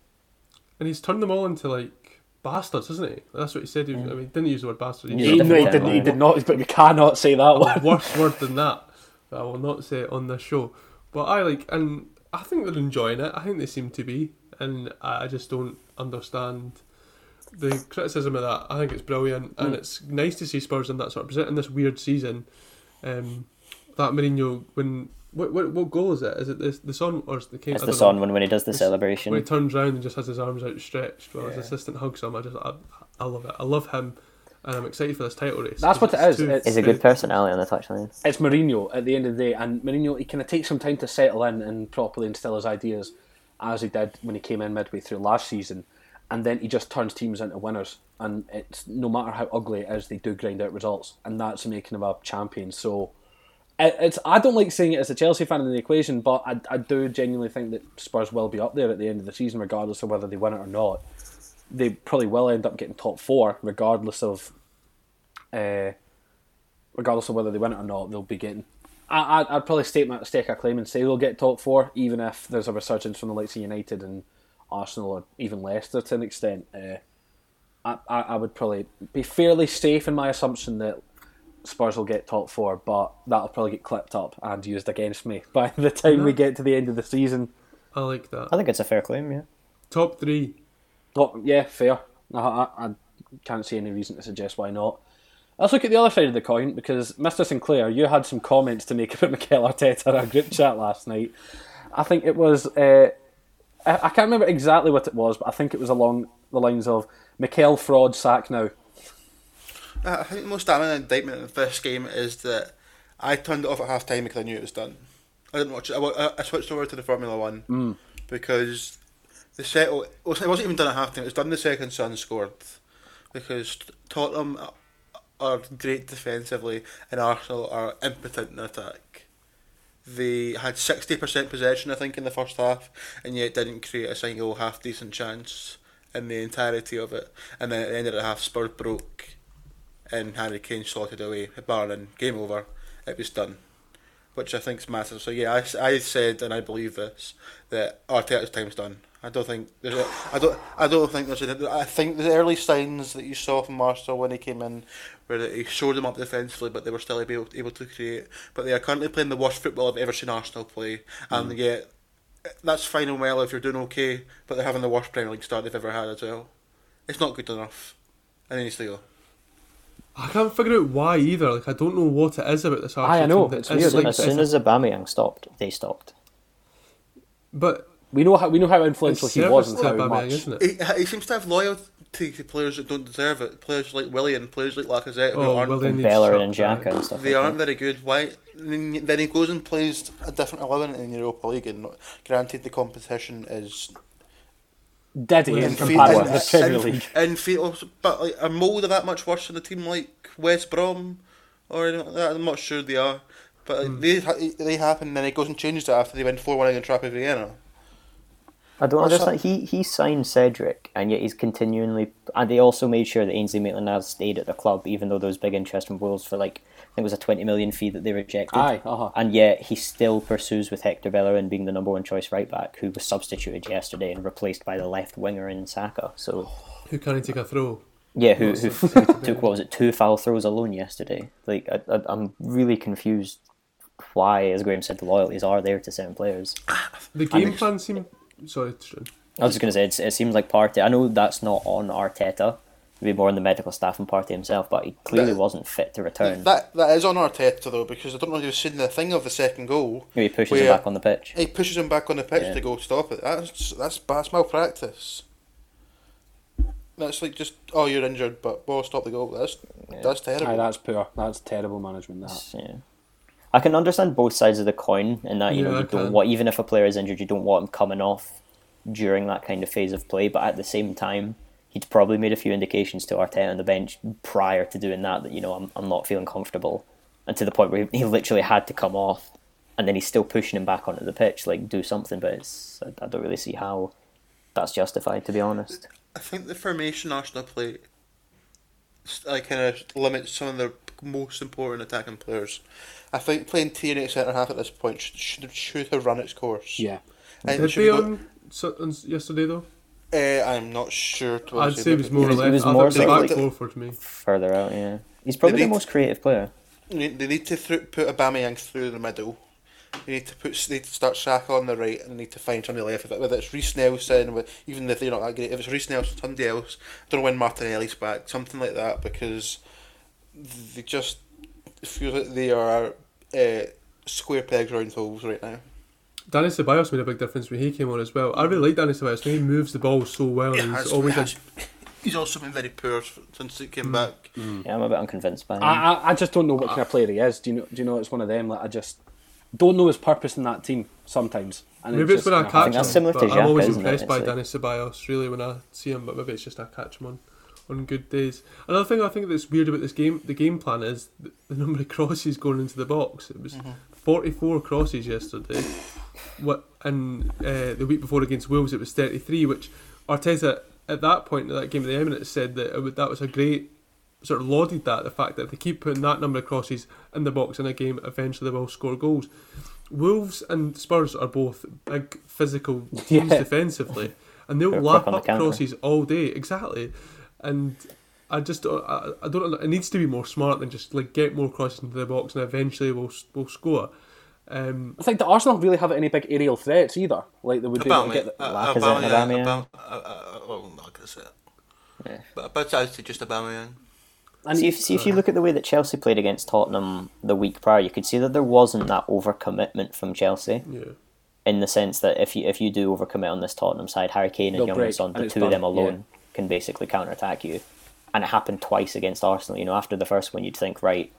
and he's turned them all into like bastards, isn't he? That's what he said. He, was- mm. I mean, he didn't use the word bastard. Yeah, He, used no, he, different did, he did not, but we cannot say that a one. worse word than that. But I will not say it on this show. But I like, and I think they're enjoying it. I think they seem to be, and I I just don't understand the criticism of that. I think it's brilliant, and Mm. it's nice to see Spurs in that sort of position in this weird season. Um, that Mourinho when what what what goal is it? Is it the the son or is the Kane? It's the don't son know. when, when he does the It's- celebration. When he turns around and just has his arms outstretched while his assistant hugs him, I just I, I love it. I love him, and I'm excited for this title race. That's what it's is. It's- He's a good personality on the touchline. It's Mourinho at the end of the day, and Mourinho he kind of takes some time to settle in and properly instill his ideas, as he did when he came in midway through last season, and then he just turns teams into winners. And it's no matter how ugly it is, they do grind out results, and that's making of a champion. So. it- It's. I don't like saying it as a Chelsea fan in the equation, but I, I do genuinely think that Spurs will be up there at the end of the season, regardless of whether they win it or not. They probably will end up getting top four, regardless of uh, regardless of whether they win it or not, they'll be getting. I, I'd, I'd probably stake, my, stake a claim and say they'll get top four, even if there's a resurgence from the likes of United and Arsenal or even Leicester to an extent. Uh, I, I, I would probably be fairly safe in my assumption that Spurs will get top four, but that'll probably get clipped up and used against me by the time we get to the end of the season. I like that. I think it's a fair claim, yeah. Top three. Oh, yeah, fair. I, I, I can't see any reason to suggest why not. Let's look at the other side of the coin because Mr. Sinclair, you had some comments to make about Mikel Arteta in our group chat last night. I think it was. Uh, I, I can't remember exactly what it was, but I think it was along the lines of Mikel fraud sack now. I think the most damning indictment of this game is that I turned it off at half time because I knew it was done. I didn't watch it. I, I- switched over to the Formula One mm. because the set. Oh, oh, it wasn't even done at half time. It was done the second Sun scored because Tottenham are great defensively and Arsenal are impotent in attack. They had sixty percent possession, I think, in the first half, and yet didn't create a single half decent chance in the entirety of it. And then at the end of the half, Spurs broke and Harry Kane slotted away, bar and game over. It was done, which I think is massive. So yeah, I, I said and I believe this that Arteta's time's done. I don't think there's a, I don't I don't think there's a, I think the early signs that you saw from Arsenal when he came in where that he showed them up defensively, but they were still able able to create. But they are currently playing the worst football I've ever seen Arsenal play, and mm. yet that's fine and well if you're doing okay, but they're having the worst Premier League start they've ever had as well. It's not good enough, and he needs to go. I can't figure out why either. Like I don't know what it is about this Arsenal. I Arsenal know, team it's is weird, like as soon as Aubameyang stopped, they stopped. But We know how we know how it's influential he was and how Aubameyang, much. isn't it? He, he seems to have loyalty to players that don't deserve it. Players like Willian, players like Lacazette, who Oh, aren't Willian And needs and aye. And stuff they like aren't that. very good. Why? Then then he goes and plays a different eleven in the Europa League, and granted the competition is Diddy in infe- comparison to the Premier in- League. inferior, but like are Molde that much worse than a team like West Brom or anything like that? I'm not sure they are, but like, hmm. they they happen. And then he goes and changes it after they win four one against Rapid Vienna. I don't What's understand. He he signed Cedric, and yet he's continually. And they also made sure that Ainsley Maitland-Niles stayed at the club, even though there was big interest from Wolves for like I think it was a twenty million fee that they rejected. Aye, uh-huh. And yet he still pursues with Hector Bellerin being the number one choice right back, who was substituted yesterday and replaced by the left winger in Saka. So Who can he take a throw? yeah, who who, who took what was it two foul throws alone yesterday? Like I, I, I'm really confused. Why, as Graham said, the loyalties are there to certain players. The game plan seemed. Sorry, Tristan. I was just going to say, it's, it seems like Partey. I know that's not on Arteta. It'd be more on the medical staff and Partey himself, but he clearly That- wasn't fit to return. That that is on Arteta though, because I don't know if you've seen the thing of the second goal. he pushes him back on the pitch. He pushes him back on the pitch Yeah. to go stop it. That's that's that's malpractice. That's like just oh you're injured, but well stop the goal. That's that's terrible. Aye, that's poor. That's terrible management. That. Yeah. I can understand both sides of the coin in that you Yeah, know I you don't can. want even if a player is injured, you don't want him coming off during that kind of phase of play. But at the same time, he'd probably made a few indications to Arteta on the bench prior to doing that that you know I'm I'm not feeling comfortable, and to the point where he literally had to come off, and then he's still pushing him back onto the pitch like do something. But it's I, I don't really see how that's justified to be honest. I think the formation Arsenal play like kind of limits some of the most important attacking players. I think playing Tierney at centre half at this point should, should, should have run its course. Yeah. I think Did should they be go- on, so- on yesterday though? Uh, I'm not sure. To I'd say it was more He or was- he was more thought back so- four for me. Further out, yeah, he's probably They the need- most creative player. They need, they need to thro- put Aubameyang through the middle. They need to put they need to start Saka on the right, and they need to find somebody left. If it- Whether it's Reiss Nelson, with, even if they're not that great, if it's Reiss Nelson, somebody else. I don't know when Martinelli's back, something like that, because they just feel like they are uh, square pegs round holes right now. Danny Ceballos made a big difference when he came on as well. I really like Danny Ceballos. He moves the ball so well. He and has- he's always he a, he's also been very poor since he Mm. came back. Yeah, I'm a bit unconvinced by him. I, I, I just don't know what kind of player he is. Do you know? Do you know? It's one of them. Like I just don't know his purpose in that team sometimes. And maybe it's just when I kinda catch think that's him. similar but to I'm always Xhaka, isn't it? impressed by It's like- Danny Ceballos really when I see him, but maybe it's just I catch him on, on good days. Another thing I think that's weird about this game, the game plan is the, the number of crosses going into the box. It was 44 crosses yesterday. What and uh, the week before against Wolves it was 33, which Arteta at that point in that game of the Emirates said that it would, that was a great sort of lauded that the fact that if they keep putting that number of crosses in the box in a game, eventually they will score goals. Wolves and Spurs are both big physical teams Yeah. defensively, and they'll They're lap quick the up counter. crosses all day. Exactly, and I just don't- I, I don't know. It needs to be more smart than just like get more crosses into the box and eventually we'll we'll score. Um, I think the Arsenal don't really have any big aerial threats either. Like they would be able to Aubameyang, get. The, uh, Lacazette Aubameyang, and Aubameyang. Aubame- uh, uh, well, not Lacazette. Yeah. But, but I'd say just Aubameyang. and See if, see if you look at the way that Chelsea played against Tottenham the week prior, you could see that there wasn't that overcommitment from Chelsea yeah, in the sense that if you if you do overcommit on this Tottenham side, Harry Kane and They'll Young break, Son, and the it's two of them done, alone can basically counter attack you. And it happened twice against Arsenal. You know, after the first one, you'd think, right,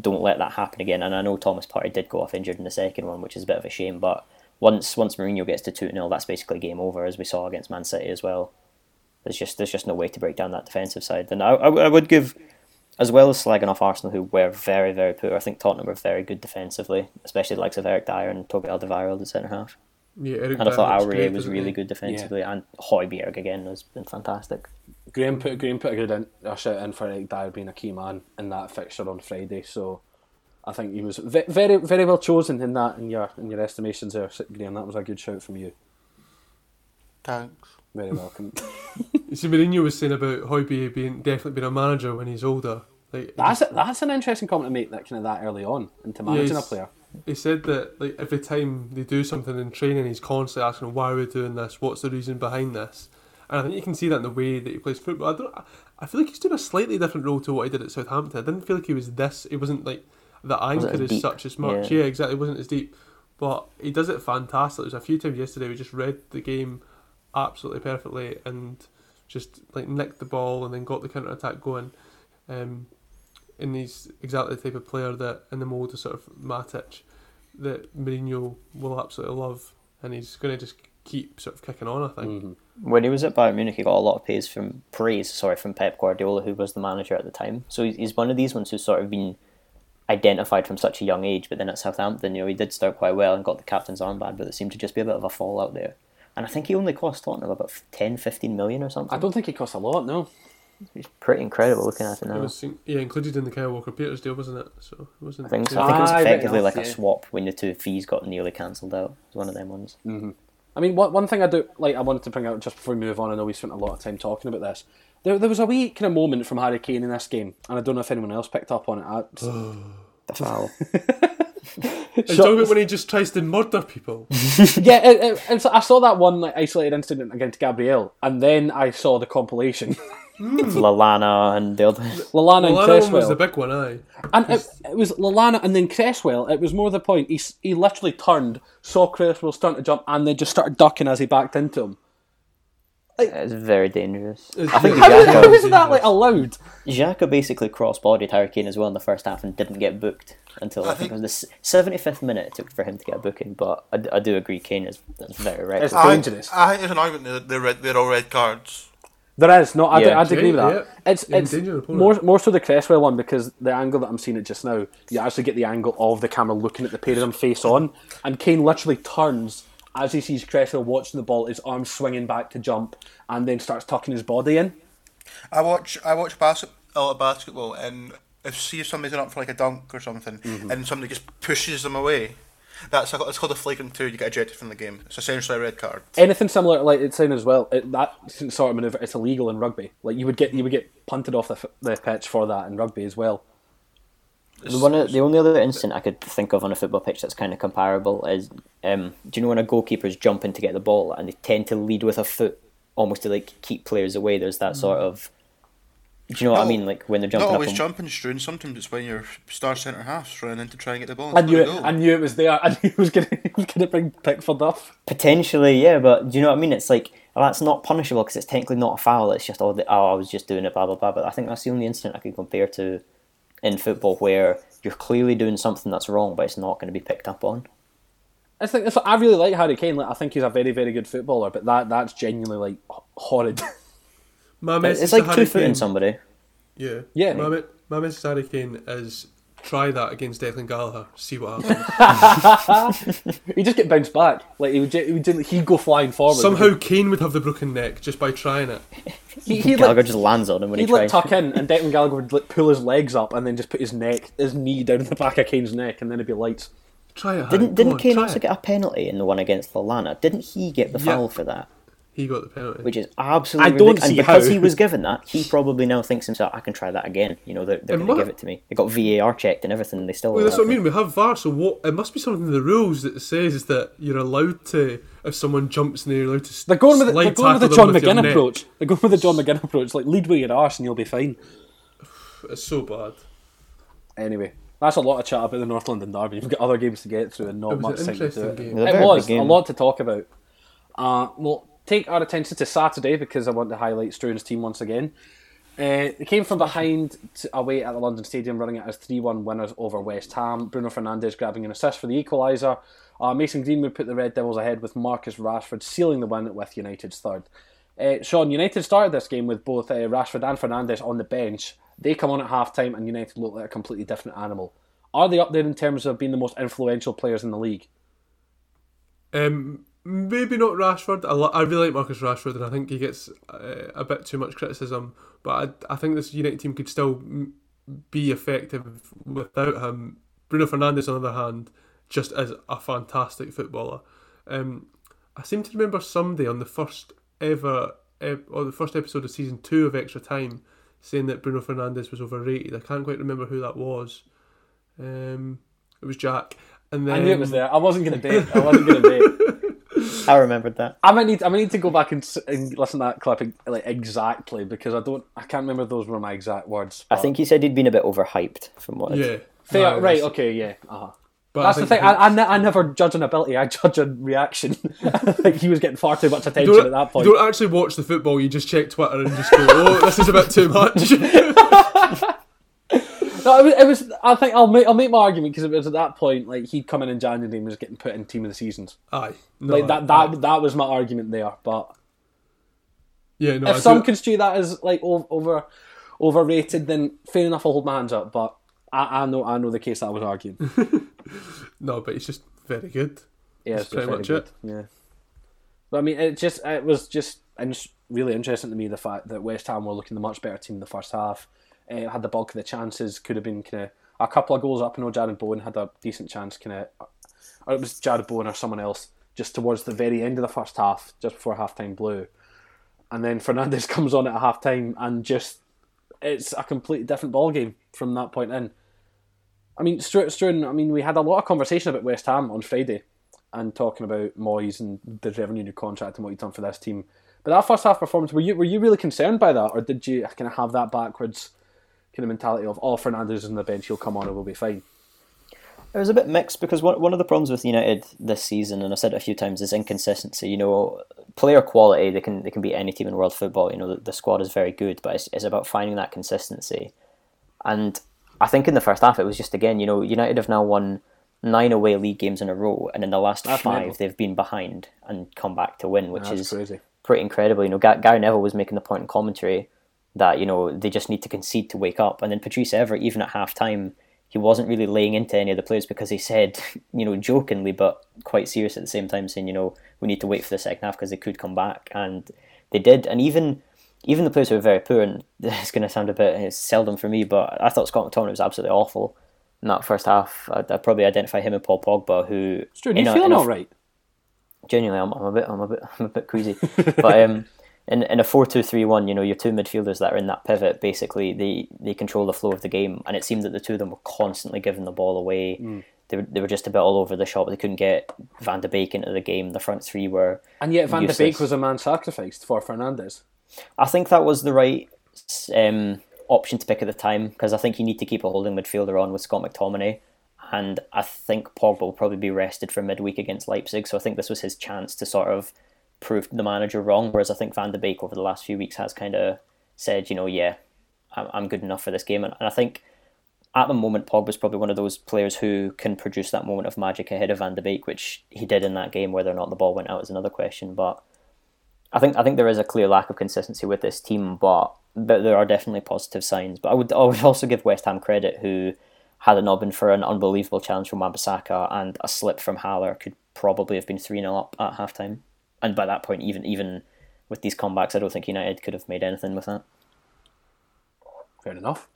don't let that happen again. And I know Thomas Partey did go off injured in the second one, which is a bit of a shame. But once once Mourinho gets to two 0 that's basically game over, as we saw against Man City as well. There's just there's just no way to break down that defensive side. And I, I, I would give, as well as slagging off Arsenal, who were very very poor. I think Tottenham were very good defensively, especially the likes of Eric Dier and Toby Alderweireld at centre half. Yeah. Eric And I thought Dier Aurier great, was really good defensively, and Højbjerg again has been fantastic. Graham put Graham put a good in, a shout in for Eric Dier being a key man in that fixture on Friday. So I think he was ve- very very well chosen in that in your in your estimations there, Graham. That was a good shout from you. Thanks. Very welcome. You see, Mourinho was saying about Højbjerg being definitely being a manager when he's older. Like that's a, that's an interesting comment to make that kind of that early on into managing Yes. a player. He said that like every time they do something in training, he's constantly asking, "Why are we doing this? What's the reason behind this?" And I think you can see that in the way that he plays football. I don't. I feel like he's doing a slightly different role to what he did at Southampton. I didn't feel like he was this. He wasn't like the anchor as as such as much. Yeah. Yeah. exactly. It wasn't as deep, but he does it fantastic. There's a few times yesterday we just read the game absolutely perfectly and just like nicked the ball and then got the counter attack going. Um, and he's exactly the type of player that in the mould of sort of Matic that Mourinho will absolutely love, and he's going to just keep sort of kicking on. I think. Mhm. When he was at Bayern Munich, he got a lot of praise from praise, sorry, from Pep Guardiola, who was the manager at the time. So he's- he's one of these ones who's sort of been identified from such a young age. But then at Southampton, you know, he did start quite well and got the captain's armband, but there seemed to just be a bit of a fallout there. And I think he only cost Tottenham about 10, 15 million or something. I don't think he cost a lot. No. It's pretty incredible looking at it It now. was yeah included in the Kyle Walker Peters deal, wasn't it? So it wasn't. I think so. I think it was Ah, effectively enough, like a yeah. swap when the two fees got nearly cancelled out. It was one of them ones. I mean, one, one thing I do like I wanted to bring out just before we move on. I know we spent a lot of time talking about this. There, there was a wee kind of moment from Harry Kane in this game, and I don't know if anyone else picked up on it. I, The foul. Are talking about when he just tries to murder people? yeah, it, it, and so I saw that one like, isolated incident against Gabriel, and then I saw the compilation. Lallana and the other. Lallana well, and that one was the big one, aye. and it, it was Lallana and then Cresswell. It was more the point. He he literally turned, saw Cresswell starting to jump, and then just started ducking as he backed into him. It's very dangerous. It's I think very How, Xhaka- how is that like allowed? Xhaka basically cross-bodied Harry Kane as well in the first half and didn't get booked until I, I think, think- it was the seventy fifth minute it took for him to get a booking. But I do agree Kane is, is very reckless. It's- I, dangerous. I think there's an argument that they're, they're all red cards. There is no, I Yeah. would agree with that. Yeah, It's it's more more so the Cresswell one because the angle that I'm seeing it just now, you actually get the angle of the camera looking at the pair of them face on, and Kane literally turns as he sees Cresswell watching the ball, his arms swinging back to jump, and then starts tucking his body in. I watch I watch basket, a lot of basketball, and if see if somebody's going up for like a dunk or something, Mm-hmm. and somebody just pushes them away, that's a, it's called a flagrant two. You get ejected from the game. It's essentially a red card. Anything similar, like it's saying as well, it, that sort of maneuver, it's illegal in rugby. Like you would get you would get punted off the, the pitch for that in rugby as well. The one, the only other instant I could think of on a football pitch that's kind of comparable is, um, do you know when a goalkeeper's jumping to get the ball and they tend to lead with a foot, almost to like keep players away? There's that sort of, do you know what I mean? Like when they're Not jumping up. always and- jumping, Struan. Sometimes it's when your star centre half's running in to try and get the ball. I knew it. I knew it was there. I knew he was gonna he was gonna bring Pickford up. Potentially, yeah, but do you know what I mean? It's like well, that's not punishable because it's technically not a foul. It's just oh, the, oh, I was just doing it, blah blah blah. But I think that's the only incident I can compare to in football where you're clearly doing something that's wrong, but it's not going to be picked up on. I think that's, I really like Harry Kane. Like, I think he's a very, very good footballer, but that that's genuinely like horrid. My message It's to like Harry two footing Kane- somebody. Yeah, Yeah. My, me- my message to Harry Kane is try that against Declan Gallagher. See what happens. he just get bounced back. Like he would, he would gen- he'd go flying forward. Somehow Kane would have the broken neck just by trying it. he, he'd Gallagher like, just lands on him when he'd he like tuck in, and Declan Gallagher would like pull his legs up, and then just put his neck, his knee down the back of Kane's neck, and then it'd be lights. Try it. Didn't Come didn't on, Kane try also it. get a penalty in the one against Lallana? Didn't he get the Yeah. foul for that? He got the penalty. Which is absolutely I don't ridiculous. see and because how. he was given that, he probably now thinks himself, I can try that again. You know, they're, they're going to give it to me. It got VAR checked and everything, and they still. Well, that's what I mean. We have VAR, so what? It must be something in the rules that says that you're allowed to, if someone jumps and you're allowed to. They're going with the, they're going with the John with McGinn neck. approach. They're going with the John McGinn approach. Like lead with your arse, and you'll be fine. It's so bad. Anyway, that's a lot of chat about the North London Derby. We've got other games to get through and not It was much time to do it. game. It was a It very was big a game. lot to talk about. Uh, we'll take our attention to Saturday because I want to highlight Struan's team once again. Uh, they came from behind away at the London Stadium, running it as 3 1 winners over West Ham. Bruno Fernandes grabbing an assist for the equaliser. Uh, Mason Greenwood put the Red Devils ahead with Marcus Rashford sealing the win with United's third. Uh, Sean, United started this game with both uh, Rashford and Fernandes on the bench. They come on at half time, and United look like a completely different animal. Are they up there in terms of being the most influential players in the league? Um, maybe not Rashford. I, li- I really like Marcus Rashford, and I think he gets uh, a bit too much criticism. But I, I think this United team could still m- be effective without him. Bruno Fernandes, on the other hand, just is a fantastic footballer. Um, I seem to remember someday on the first ever ep- or the first episode of season two of Extra Time saying that Bruno Fernandes was overrated. I can't quite remember who that was. Um, it was Jack. And then I knew it was there. I wasn't going to bait. I wasn't going to bait. I remembered that. I might need. I might need to go back and, and listen to that clip like exactly because I don't. I can't remember those were my exact words. I think he said he'd been a bit overhyped from what. I'd- Yeah. Fair, No, right? Okay, yeah. Uh-huh. But That's the thing. I, I, ne- I never judge an ability. I judge a reaction. like he was getting far too much attention at that point. you don't actually watch the football, you just check Twitter and just go, oh, this is a bit too much. No, it was, it was. I think I'll make. I'll make my argument because it was at that point like he'd come in in January and was getting put in team of the seasons. Aye. No, Like that. aye. That that was my argument there. But yeah, no, if do- some construe that as like over overrated, then fair enough. I'll hold my hands up. But I, I know. I know the case that I was arguing. no, but he's just very good. Yeah, That's pretty much good. it. Yeah, but I mean, it just it was just really interesting to me the fact that West Ham were looking the much better team in the first half. Uh, had the bulk of the chances. Could have been kind of a couple of goals up. I know Jarrod Bowen had a decent chance. Kind of, or it was Jarrod Bowen or someone else just towards the very end of the first half, just before half time blew. And then Fernandes comes on at half time and just it's a completely different ball game from that point in. I mean, Stuart, Stuart, I mean, we had a lot of conversation about West Ham on Friday and talking about Moyes and the revenue new contract and what he'd done for this team. But that first half performance, were you were you really concerned by that, or did you kind of have that backwards kind of mentality of, oh, Fernandes is on the bench, he'll come on, and we'll be fine? It was a bit mixed because one one of the problems with United this season, and I've said it a few times, is inconsistency. You know, player quality they can they can beat any team in world football. You know, the, the squad is very good, but it's, it's about finding that consistency. And I think in the first half it was just again, you know, United have now won nine away league games in a row, and in the last That's five mental. they've been behind and come back to win, which That's is crazy. pretty incredible. You know, Gary Neville was making the point in commentary that you know they just need to concede to wake up, and then Patrice Evra, even at half time, he wasn't really laying into any of the players because he said, you know, jokingly but quite serious at the same time, saying, you know, we need to wait for the second half because they could come back, and they did, and even. Even the players who were very poor, and it's going to sound a bit it's seldom for me, but I thought Scott McTominay was absolutely awful in that first half. I'd, I'd probably identify him and Paul Pogba, who Stuart, you feeling all right? genuinely, I'm, I'm a bit, I'm a bit, I'm a bit queasy. but um, in in a four-two-three-one, you know, your two midfielders that are in that pivot, basically, they they control the flow of the game, and it seemed that the two of them were constantly giving the ball away. Mm. They were, they were just a bit all over the shop. They couldn't get Van de Beek into the game. The front three were. And yet Van de Beek was a man sacrificed for Fernandes. I think that was the right um, option to pick at the time because I think you need to keep a holding midfielder on with Scott McTominay. And I think Pogba will probably be rested for midweek against Leipzig. So I think this was his chance to sort of prove the manager wrong. Whereas I think Van de Beek over the last few weeks has kind of said, you know, yeah, I'm, good enough for this game. And, I think at the moment, Pogba's probably one of those players who can produce that moment of magic ahead of Van de Beek, which he did in that game. Whether or not the ball went out is another question. But I think I think there is a clear lack of consistency with this team, but there are definitely positive signs. But I would I would also give West Ham credit, who had not been for an unbelievable challenge from Wan-Bissaka and a slip from Haller, could probably have been three 0 up at halftime. And by that point, even even with these comebacks, I don't think United could have made anything with that. Fair enough.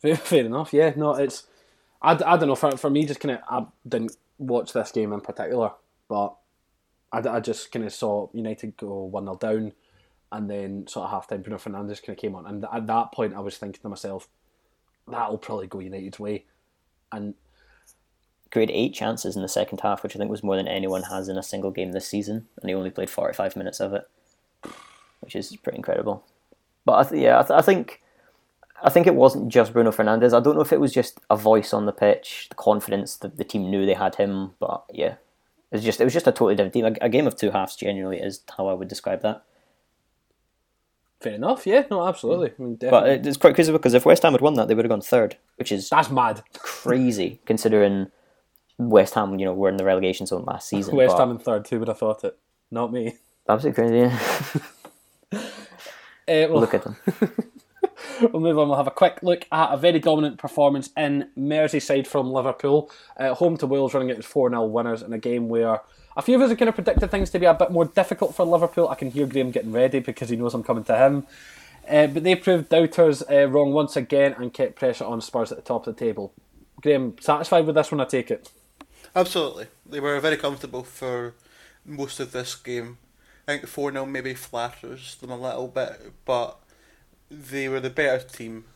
Fair, fair enough. Yeah, no, it's. I, I don't know. For, for me, just kind of, I didn't watch this game in particular, but I, I just kind of saw United go 1 0 down, and then sort of half time, Bruno Fernandes kind of came on. And at that point, I was thinking to myself, that'll probably go United's way. And Created eight chances in the second half, which I think was more than anyone has in a single game this season, and he only played forty five minutes of it, which is pretty incredible. But I th- yeah, I, th- I think I think it wasn't just Bruno Fernandes. I don't know if it was just a voice on the pitch, the confidence that the team knew they had him. But yeah, it was just it was just a totally different team. A, a game of two halves, genuinely, is how I would describe that. fair enough. Yeah, no, absolutely. I mean, But it's quite crazy because if West Ham had won that, they would have gone third, which is That's mad. crazy considering West Ham, you know, were in the relegation zone last season. West Ham in third, who would have thought it? Not me. absolutely crazy. Yeah. Uh, well, Look at them. We'll move on. We'll have a quick look at a very dominant performance in Merseyside from Liverpool. Uh, home to Wolves, running it as 4 0 winners in a game where a few of us have kind of predicted things to be a bit more difficult for Liverpool. I can hear Graham getting ready because he knows I'm coming to him. Uh, but they proved doubters uh, wrong once again and kept pressure on Spurs at the top of the table. Graham, satisfied with this one, I take it. Absolutely. They were very comfortable for most of this game. I think 4 0 maybe flatters them a little bit, but they were the better team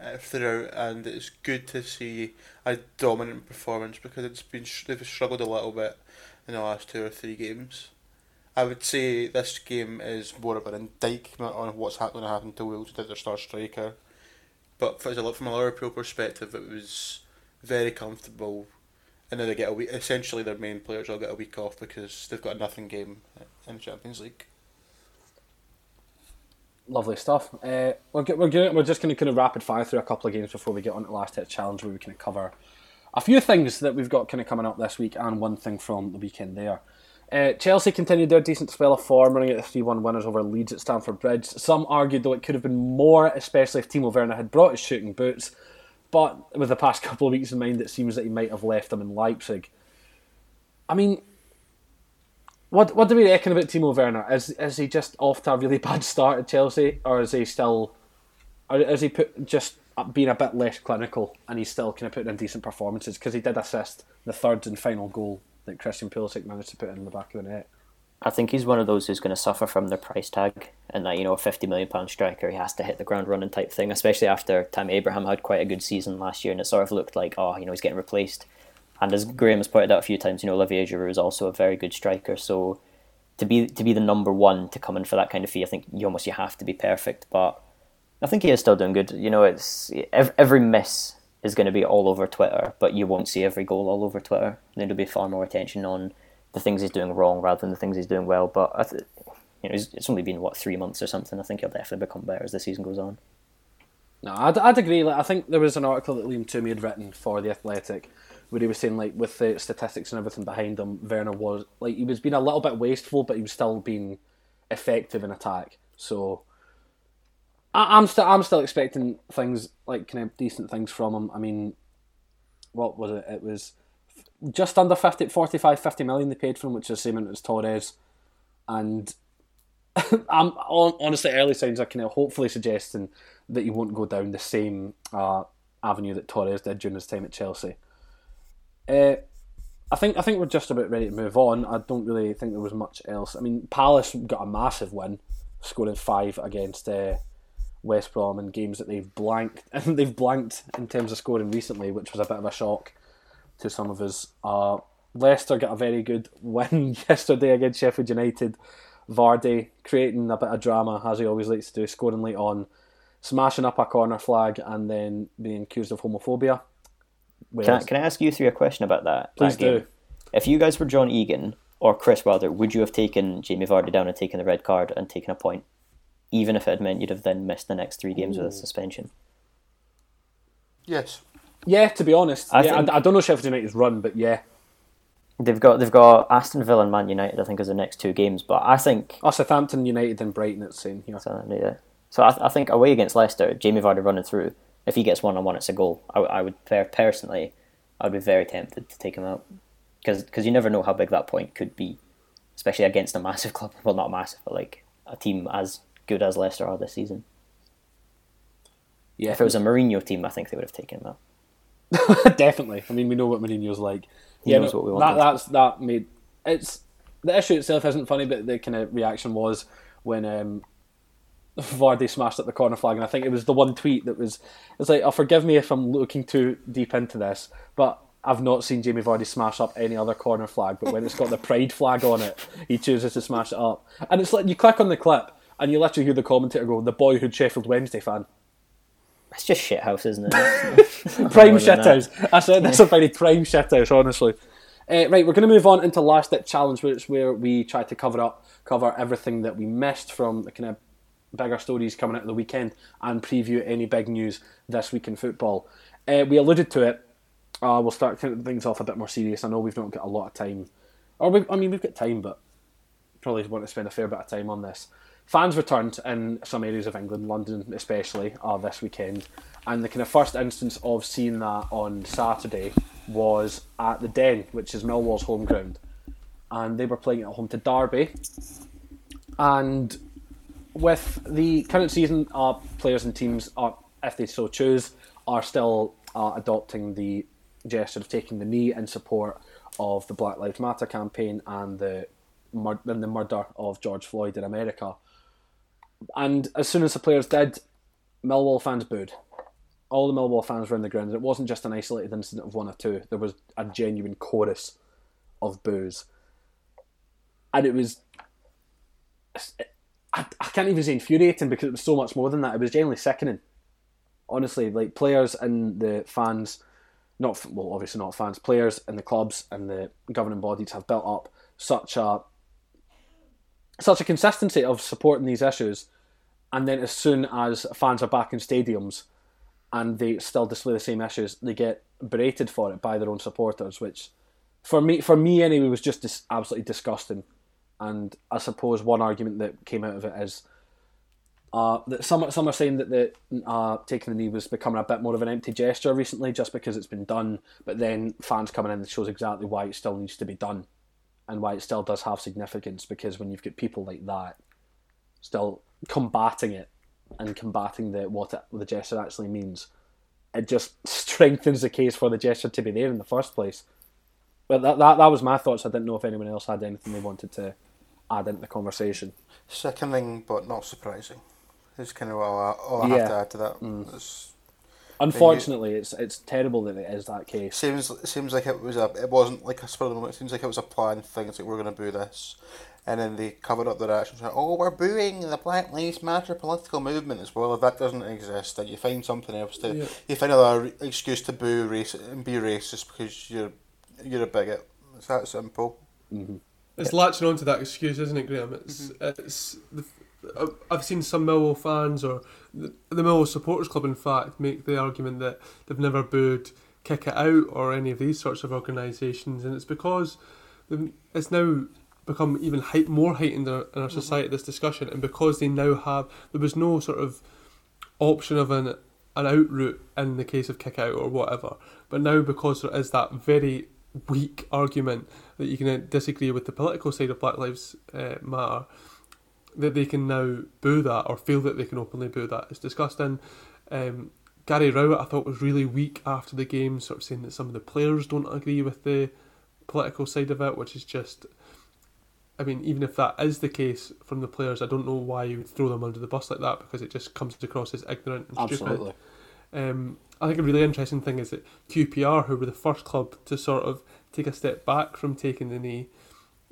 uh, throughout, and it's good to see a dominant performance because it's been they've struggled a little bit in the last two or three games. I would say this game is more of an indictment on what's ha- going to happen to Wolves without their star striker. But from a Liverpool perspective, it was very comfortable and then they get a week. Essentially, their main players all get a week off because they've got a nothing game in the Champions League. Lovely stuff. Uh, we're, we're, gonna, we're just going to kind of rapid fire through a couple of games before we get on to the last hit challenge where we kind of cover a few things that we've got kind of coming up this week and one thing from the weekend there. Uh, Chelsea continued their decent spell of form, running at the 3 1 winners over Leeds at Stamford Bridge. Some argued, though, it could have been more, especially if Timo Werner had brought his shooting boots. But with the past couple of weeks in mind, it seems that he might have left them in Leipzig. I mean, what what do we reckon about Timo Werner? Is is he just off to a really bad start at Chelsea, or is he still, or is he put just being a bit less clinical and he's still kind of putting in decent performances? Because he did assist the third and final goal that Christian Pulisic managed to put in the back of the net. I think he's one of those who's going to suffer from the price tag and that, you know, a £50 million striker, he has to hit the ground running type thing, especially after Tammy Abraham had quite a good season last year and it sort of looked like, oh, you know, he's getting replaced. And as Graham has pointed out a few times, you know, Olivier Giroud is also a very good striker. So to be to be the number one to come in for that kind of fee, I think you almost you have to be perfect. But I think he is still doing good. You know, it's every miss is going to be all over Twitter, but you won't see every goal all over Twitter. There'll be far more attention on the things he's doing wrong rather than the things he's doing well. But th- you know, it's, only been what three months or something. I think he'll definitely become better as the season goes on. No, I'd, I'd agree. Like, I think there was an article that Liam Twomey had written for the Athletic, where he was saying like with the statistics and everything behind him, Werner was like he was being a little bit wasteful, but he was still being effective in attack. So I, I'm still I'm still expecting things like kind of decent things from him. I mean, what was it? It was just under 50, 45, 50 million they paid for him, which is the same as Torres, and I'm honestly early signs are kind of hopefully suggesting that he won't go down the same uh, avenue that Torres did during his time at Chelsea. Uh, I think I think we're just about ready to move on. I don't really think there was much else. I mean, Palace got a massive win, scoring five against uh, West Brom in games that they've blanked and they've blanked in terms of scoring recently, which was a bit of a shock to some of us. Uh, Leicester got a very good win yesterday against Sheffield United. Vardy creating a bit of drama as he always likes to do, scoring late on, smashing up a corner flag, and then being accused of homophobia. Can I, can I ask you three a question about that? Please that game? do. If you guys were John Egan or Chris Wilder, would you have taken Jamie Vardy down and taken the red card and taken a point, even if it had meant you'd have then missed the next three games with a suspension? Yes. Yeah, to be honest, I yeah, think- I, I don't know Sheffield United's run, but yeah, They've got they've got Aston Villa and Man United, I think, as the next two games. But I think oh, Southampton, United, and Brighton. It's saying here. so. Yeah. So I, I think away against Leicester, Jamie Vardy running through. If he gets one on one, it's a goal. I, I would per- personally, I would be very tempted to take him out because you never know how big that point could be, especially against a massive club. Well, not massive, but like a team as good as Leicester are this season. Yeah, If it was a Mourinho team, I think they would have taken him out. definitely. I mean, we know what Mourinho's like. He yeah, knows no, what we that, want. that's that made it's the issue itself isn't funny, but the kind of reaction was when um, Vardy smashed up the corner flag, and I think it was the one tweet that was it's like, "Oh, forgive me if I'm looking too deep into this, but." I've not seen Jamie Vardy smash up any other corner flag, but when it's got the pride flag on it, he chooses to smash it up. And it's like you click on the clip and you literally hear the commentator go, "The boyhood Sheffield Wednesday fan." It's just shithouse, isn't it? prime More than that. That's a, that's a very prime shithouse, honestly. Uh, right, we're going to move on into last ditch challenge, which where we try to cover up, cover everything that we missed from the kind of bigger stories coming out of the weekend, and preview any big news this week in football. Uh, we alluded to it. Uh, we'll start things off a bit more serious. I know we've not got a lot of time, or we, I mean we've got time, but probably want to spend a fair bit of time on this. Fans returned in some areas of England, London especially, uh, this weekend, and the kind of first instance of seeing that on Saturday was at the Den, which is Millwall's home ground, and they were playing at home to Derby, and with the current season, uh, players and teams, are, if they so choose, are still uh, adopting the gesture of taking the knee in support of the Black Lives Matter campaign and the mur- and the murder of George Floyd in America. And as soon as the players did, Millwall fans booed. All the Millwall fans were in the ground. It wasn't just an isolated incident of one or two. There was a genuine chorus of boos, and it was. I, I can't even say infuriating because it was so much more than that. It was genuinely sickening. Honestly, like players and the fans, not well, obviously not fans, players and the clubs and the governing bodies have built up such a such a consistency of supporting these issues, and then as soon as fans are back in stadiums and they still display the same issues, they get berated for it by their own supporters, which for me, for me anyway, was just dis- absolutely disgusting. And I suppose one argument that came out of it is uh, that some some are saying that the uh, taking the knee was becoming a bit more of an empty gesture recently, just because it's been done. But then fans coming in that shows exactly why it still needs to be done, and why it still does have significance. Because when you've got people like that still combating it and combating the what it, the gesture actually means, it just strengthens the case for the gesture to be there in the first place. But that, that that was my thoughts. I didn't know if anyone else had anything they wanted to add into the conversation. Sickening, but not surprising. Is kind of all I, all I Yeah. have to add to that. Mm. It's, Unfortunately, it's it's terrible that it is that case. seems seems like it was a it wasn't like a spur of the moment. It seems like it was a planned thing. It's like we're going to do this, and then they cover up their actions. Like, oh, we're booing the Black Lives Matter political movement as well. If that doesn't exist, then you find something else to. Yeah. You find another excuse to boo race and be racist because you're you're a bigot. It's that simple. Mm-hmm. It's latching onto that excuse, isn't it, Graham? It's mm-hmm. it's. The, I've- I've seen some Millwall fans or the, the Millwall Supporters Club, in fact, make the argument that they've never booed Kick It Out or any of these sorts of organisations, and it's because it's now become even height, more heightened in our, in our society. This discussion, and because they now have, there was no sort of option of an an out route in the case of kick out or whatever. But now because there is that very weak argument that you can disagree with the political side of Black Lives uh, Matter, that they can now boo that or feel that they can openly boo that. It's disgusting. Um, Gary Rowett I thought was really weak after the game, sort of saying that some of the players don't agree with the political side of it, which is just I mean, even if that is the case from the players, I don't know why you would throw them under the bus like that because it just comes across as ignorant and stupid. Absolutely. Um, I think a really interesting thing is that QPR, who were the first club to sort of take a step back from taking the knee,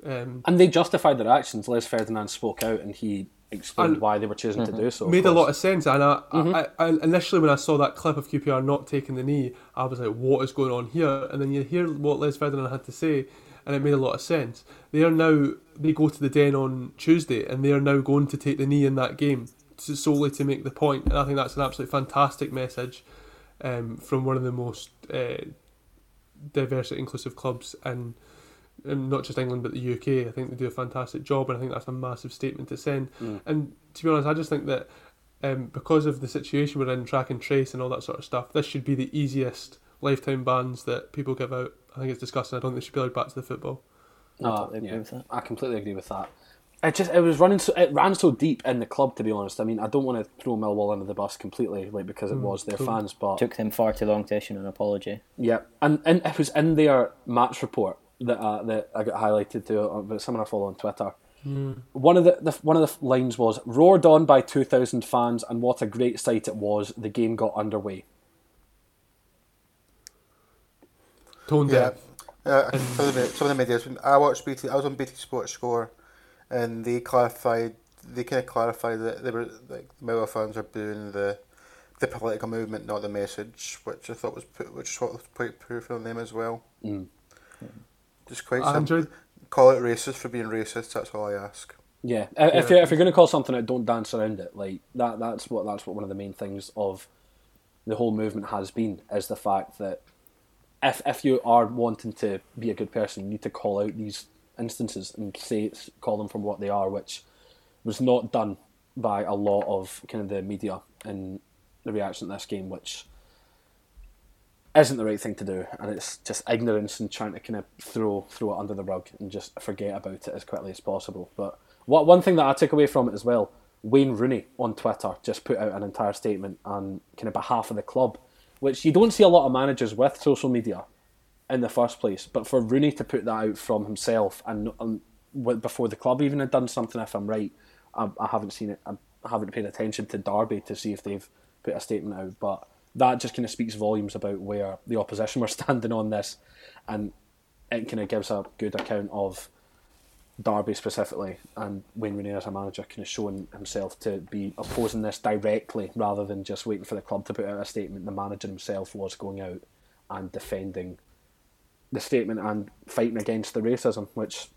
um, And they justified their actions. Les Ferdinand spoke out and he explained And- why they were choosing to do so. made a lot of sense. And I, I, I, initially, when I saw that clip of QPR not taking the knee, I was like, "What is going on here?" And then you hear what Les Ferdinand had to say, and it made a lot of sense. They are now they go to the Den on Tuesday, and they are now going to take the knee in that game to, solely to make the point. And I think that's an absolutely fantastic message um, from one of the most uh, diverse inclusive clubs in. in not just England but the UK. I think they do a fantastic job, and I think that's a massive statement to send. And to be honest, I just think that um, because of the situation we're in, track and trace and all that sort of stuff, this should be the easiest lifetime bans that people give out. I think it's disgusting. I don't think they should be allowed back to the football. I No, totally agree yeah, with that. I completely agree with that. It just it was running so it ran so deep in the club to be honest. I mean, I don't want to throw Millwall under the bus completely, like because it was their cool. fans, but Took them far too long to issue an apology. yeah, and and it was in their match report that uh, that I got highlighted to uh, someone I follow on Twitter. One of the, the one of the lines was roared on by two thousand fans, and what a great sight it was. The game got underway. Tone Yeah. deaf. Uh, some, of the, some of the medias. I watched BT. I was on BT Sports Score, and they clarified. They kind of clarified that they were like the Millwall fans are booing the the political movement, not the message, which I thought was put, which is what was quite poor from them as well. Mm. Just quite I simple. enjoyed. Call it racist for being racist. That's all I ask. Yeah, I- if Yeah. you're if you're going to call something out, don't dance around it. Like that. That's what that's what one of the main things of the whole movement has been is the fact that if if you are wanting to be a good person, you need to call out these instances and say call them from what they are, which was not done by a lot of kind of the media in the reaction to this game, which isn't the right thing to do, and it's just ignorance and trying to kind of throw throw it under the rug and just forget about it as quickly as possible. But what one thing that I took away from it as well, Wayne Rooney on Twitter just put out an entire statement on kind of behalf of the club, which you don't see a lot of managers with social media in the first place. But for Rooney to put that out from himself and um, before the club even had done something, if I'm right, I, I haven't seen it. I haven't paid attention to Derby to see if they've put a statement out, but that just kind of speaks volumes about where the opposition were standing on this, and it kind of gives a good account of Derby specifically and Wayne Rooney as a manager kind of showing himself to be opposing this directly rather than just waiting for the club to put out a statement. The manager himself was going out and defending the statement and fighting against the racism, which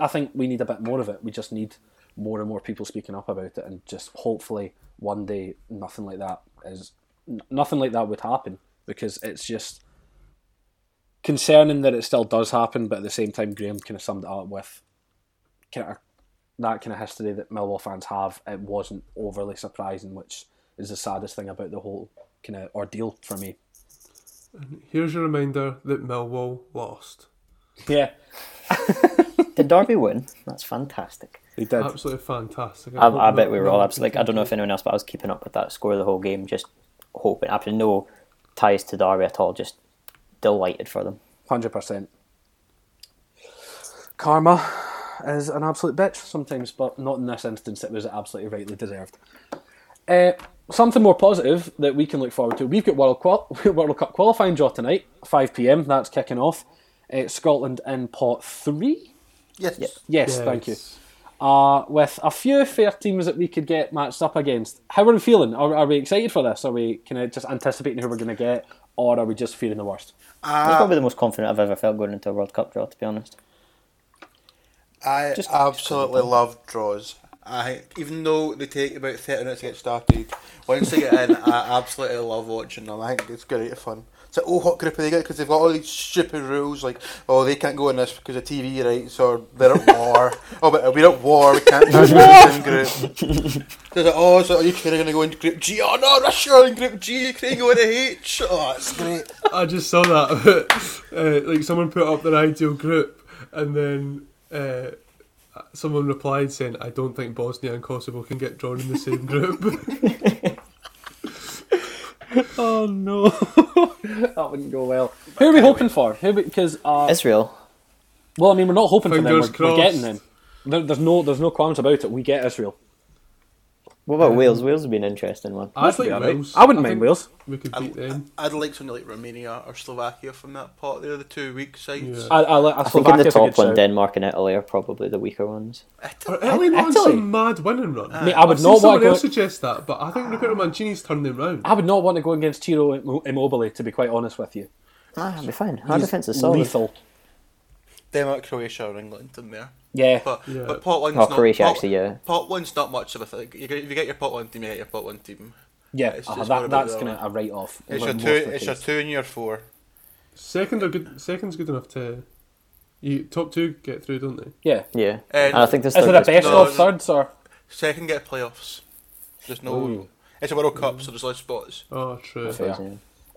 I think we need a bit more of it. We just need more and more people speaking up about it, and just hopefully one day nothing like that is nothing like that would happen because it's just concerning that it still does happen, but at the same time, Graham kind of summed it up with kind of that kind of history that Millwall fans have. It wasn't overly surprising, which is the saddest thing about the whole kind of ordeal for me. Here's your reminder that Millwall lost. Yeah, Did Derby win? That's fantastic. they did. Absolutely fantastic. I, hope I bet we were all absolutely. Like, I don't know if anyone else, but I was keeping up with that score of the whole game, just hoping. Absolutely no ties to Derby at all. Just delighted for them. Hundred percent. Karma is an absolute bitch sometimes, but not in this instance. It was absolutely rightly deserved. Uh, something more positive that we can look forward to. We've got World, qual- World Cup qualifying draw tonight, five pm. That's kicking off. Uh, Scotland in pot three. Yes. Yeah. Yes, thank you. Uh, with a few fair teams that we could get matched up against. How are we feeling? Are, are we excited for this? Are we kind of just anticipating who we're going to get, or are we just fearing the worst? It's Uh, probably the most confident I've ever felt going into a World Cup draw, to be honest. I Just- absolutely love draws. I even though they take about thirty minutes to get started, once they get in, I absolutely love watching them. I think it's great fun. It's like, oh, what group are they get? Because they've got all these stupid rules like, oh, they can't go in this because of TV rights, or they're at war. oh, but we're at war, we can't go in the same group. They're like, oh, so are Ukraine going to go into Group G? Oh no, Russia are in Group G. Ukraine go into H. Oh, that's great. I just saw that. uh, like someone put up their ideal group, and then uh, someone replied saying, "I don't think Bosnia and Kosovo can get drawn in the same group." Oh no, that wouldn't go well. Who are we hoping for? Who? Because uh, Israel. well, I mean, we're not hoping for them. We're, we're getting them. There, there's no, there's no qualms about it. We get Israel. What about Um, Wales? Wales would be an interesting one. I That'd be think alright. Wales. I wouldn't mind think Wales. We could beat I'd, them. I'd like something like Romania or Slovakia from that pot. They're the two weak sides. Yeah. I, I, like- I think in the top one, shout. Denmark and Italy are probably the weaker ones. Are Italy on Italy? some mad winning run? Mate, I would I've not seen someone want to else go. suggest that, but I think Roberto Mancini's turned them round. I would not want to go against Ciro Immobile. To be quite honest with you, Ah, I'll be fine. Our He's defence is solid. lethal. Denmark, Croatia, or England in there. Yeah, But Yeah. but pot one's Oh, not Croatia, pot, actually, yeah. pot one's not much of a thing. You get, if you get your pot one team, you get your pot one team. yeah. It's uh, just that, that's the kind of a write off. It's your two. It's your two and your four. Second are good. Second's good enough to. You top two get through, don't they? Yeah. Yeah. And And I think there's Is still it a just- best no, of no. thirds or? second get playoffs. There's no. Ooh. It's a World Cup, so there's less spots. Oh, true. Fair.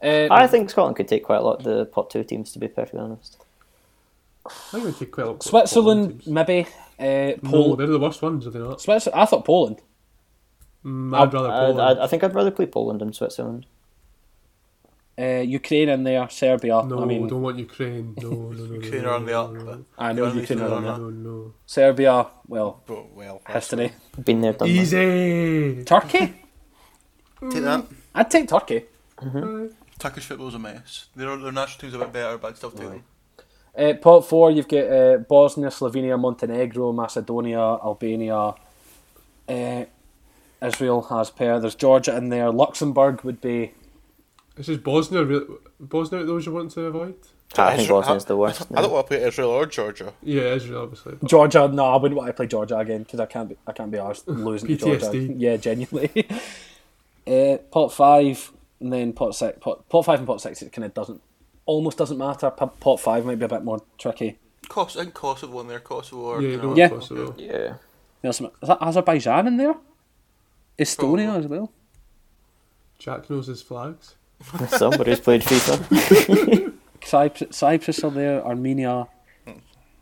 Yeah. Uh, I think Scotland could take quite a lot of the pot two teams, to be perfectly honest. I think we take quite. Switzerland, maybe. Uh, No, Poland. they're the worst ones, are they not? Switzerland. I thought Poland. Mm, I'd rather Poland. I, I think I'd rather play Poland than Switzerland. Uh, Ukraine in there. Serbia. no, I mean, don't want Ukraine. No, no, no. no, Ukraine no, are on the up. no, but I know they're Ukraine are on the- that. No, no. Serbia. Well, Oh, well, history. Been there, done that. Easy. Turkey. Take that. I'd take Turkey. Turkish football's a mess. Their their national team's a bit better, but I'd still take them. Uh, pot four, you've got uh, Bosnia, Slovenia, Montenegro, Macedonia, Albania. Uh, Israel has pair. There's Georgia in there. Luxembourg would be. This is Bosnia. Really, Bosnia, those you want to avoid? I think Israel- Bosnia's the worst. I don't want to play Israel or Georgia. Yeah, Israel, obviously. but- Georgia, no, I wouldn't want to play Georgia again because I can't be. I can't be arsed losing to Georgia. Yeah, genuinely. uh, pot five, and then pot six. Pot, pot five and pot six. It kind of doesn't, almost doesn't matter. Pot five might be a bit more tricky. Kos- I think Kosovo in there. Kosovo or Yeah, you you know, Yeah. Kosovo. Yeah. There's some, is that Azerbaijan in there? Estonia Probably. as well. Jack knows his flags. Somebody's played FIFA. Cyprus, Cyprus are there. Armenia. Hmm.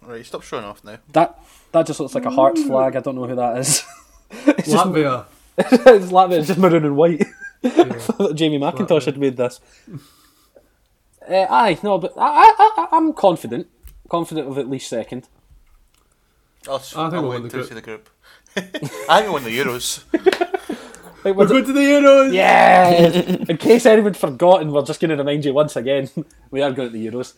Right, stop showing off now. That that just looks like a heart flag. I don't know who that is. it's just Latvia. it's Latvia. It's just maroon and white. Yeah. Jamie McIntosh Latvia. had made this. Uh, aye, no, but I, I, I, I'm confident. Confident of at least second. I'll, I think I'll we'll wait win the to group. see the group. I think we'll win the Euros. Like, We're was it- going to the Euros! yeah! In case anyone's forgotten, we're just going to remind you once again. we are going to the Euros.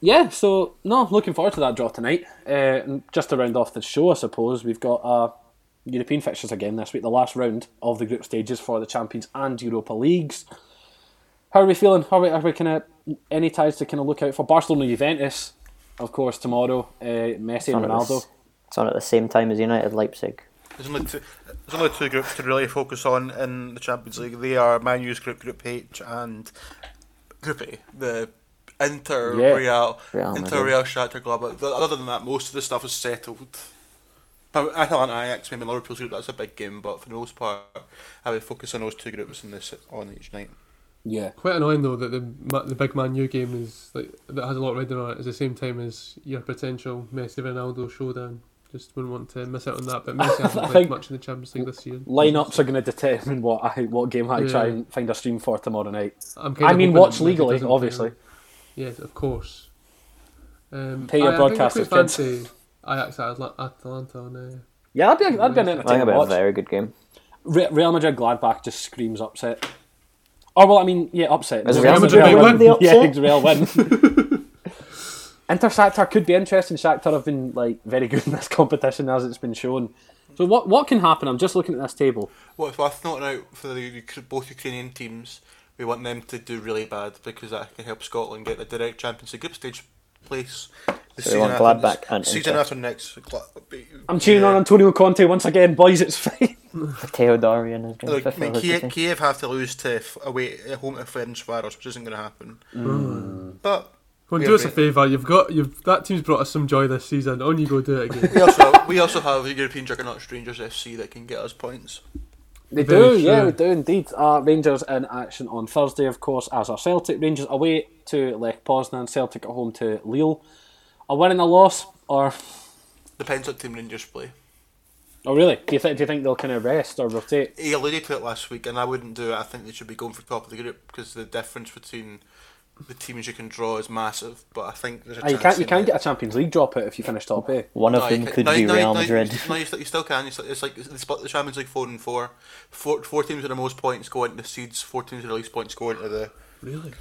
Yeah, so, no, looking forward to that draw tonight. Uh, and just to round off the show, I suppose, we've got uh, European fixtures again this week, the last round of the group stages for the Champions and Europa Leagues. How are we feeling? Are we, are we kind of any ties to kind of look out for? Barcelona Juventus, of course, tomorrow. Uh, Messi and on the Ronaldo. s- It's on at the same time as United Leipzig. There's only two. There's only two groups to really focus on in the Champions League. They are Man U's group, Group H, and Group A. The Inter, Yeah. Real, Real Inter, Madrid. Real, Shakhtar, Gladbach. Th- Other than that, most of the stuff is settled. But Atalanta, Ajax, maybe Liverpool's group. That's a big game, but for the most part, I would focus on those two groups in this on each night. Yeah. Quite annoying though that the the big Man U game is like that has a lot riding on it. At the same time as your potential Messi Ronaldo showdown. Just wouldn't want to miss out on that. But Messi hasn't I played think much in the Champions League this year. Lineups are going to determine what I, what game I try and find a stream for tomorrow night. I'm kind I mean, watch that legally, doesn't play. obviously. Yes, of course. Um, Pay your I, I think I broadcasters, quite kids. Ajax Atla- Atalanta on uh, Yeah, that'd be, a, that'd be an I think entertaining it'll be a very good game. Real Madrid Gladbach just screams upset. Or well, I mean, yeah, upset. Is No, Real Madrid win. win the upset? Yeah, Real win. Inter Shakhtar could be interesting. Shakhtar have been like very good in this competition as it's been shown. So what what can happen? I'm just looking at this table. What's worth noting out for the both Ukrainian teams, we want them to do really bad because that can help Scotland get the direct Champions League group stage place. The So we want Gladbach and season after next. I'm cheering yeah. on Antonio Conte once again, boys. It's fine. Teodorian is going Look, to I mean, Kiev. Kiev have to lose to f- away at home to Ferencvaros, which isn't going to happen. Mm. But Well, we do us a favour. You've got you've that team's brought us some joy this season. On you go, do it again. we also we also have European juggernaut Rangers FC that can get us points. They Very do, yeah, true. we do indeed. Uh, Rangers in action on Thursday, of course, as are Celtic. Rangers away to Lech Poznan, Celtic at home to Lille. A win and a loss, or Depends what team Rangers play. oh really? Do you think do you think they'll kind of rest or rotate? He alluded to it last week, and I wouldn't do it. I think they should be going for top of the group because the difference between the teams you can draw is massive. But I think there's a Ah, you can't you can't get a Champions League drop out if you finish top eight. One of No, you them can- could no, be no, Real Madrid. No, you, still, you still can. You still, it's like they split the Champions League four and four. Four, four teams with the most points go into the seeds. Four teams with the least points go into the. really?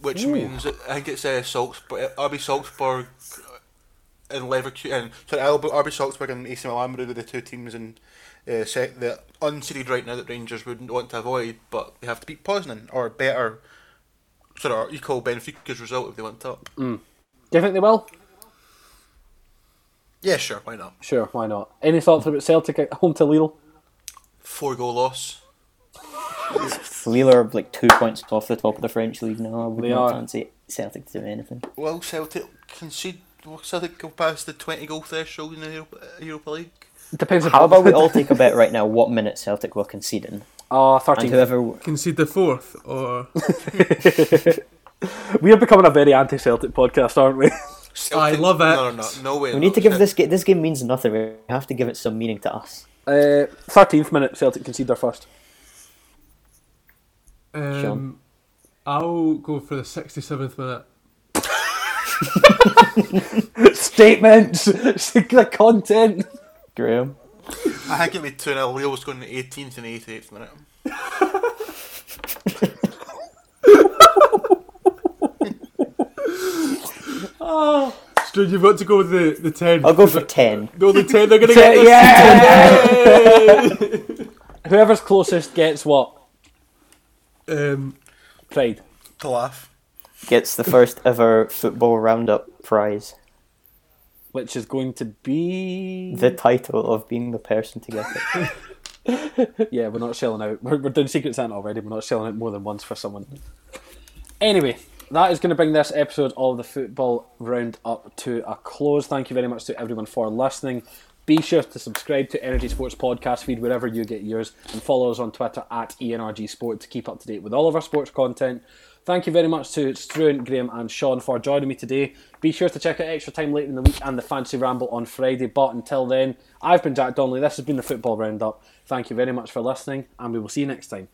Which means I think it's uh, Salzburg, RB Salzburg, and Leverkusen. Sorry, RB Salzburg and AC Milan were the two teams in uh, sec- the unseeded right now that Rangers wouldn't want to avoid, but they have to beat Poznan or better. Sort of equal Benfica's result if they went up. Do you think they will? Yeah, sure, why not? Sure, why not? Any thoughts about Celtic at home to Lille? Four goal loss. Lille are like two points off the top of the French league now. I would They not are. fancy Celtic to do anything. Will Celtic concede? Will Celtic go past the twenty goal threshold in the Europa, Europa League? Depends. How about we all take a bet right now what minute Celtic will concede in? Oh, And 13. whoever Concede the fourth, or We are becoming a very anti-Celtic podcast, aren't we? Celtic, love it. No, no, no, no way. we need to give this ga- this game means nothing. We have to give it some meaning to us. Uh, 13th minute, Celtic concede their first. Um, I'll go for the sixty-seventh minute. Statements, the content. Graham, I think it'd be two 0 Lille was going to eighteenth and eighty eighth minute. Oh. Stu, you've got to go with the the ten. I'll go for ten. No, the ten. They're gonna get this. yeah! Whoever's closest gets what? Um, Pride. To laugh. Gets the first ever football roundup prize. Which is going to be. The title of being the person to get it. Yeah, we're not shelling out. We're, we're doing Secret Santa already. We're not shelling out more than once for someone. Anyway, that is going to bring this episode of the football Roundup to a close. Thank you very much to everyone for listening. Be sure to subscribe to Energy Sports podcast feed wherever you get yours and follow us on Twitter at ENRG Sport to keep up to date with all of our sports content. Thank you very much to Struan, Graham, and Sean for joining me today. Be sure to check out Extra Time later in the week and the Fancy Ramble on Friday. But until then, I've been Jack Donnelly. This has been the Football Roundup. Thank you very much for listening, and we will see you next time.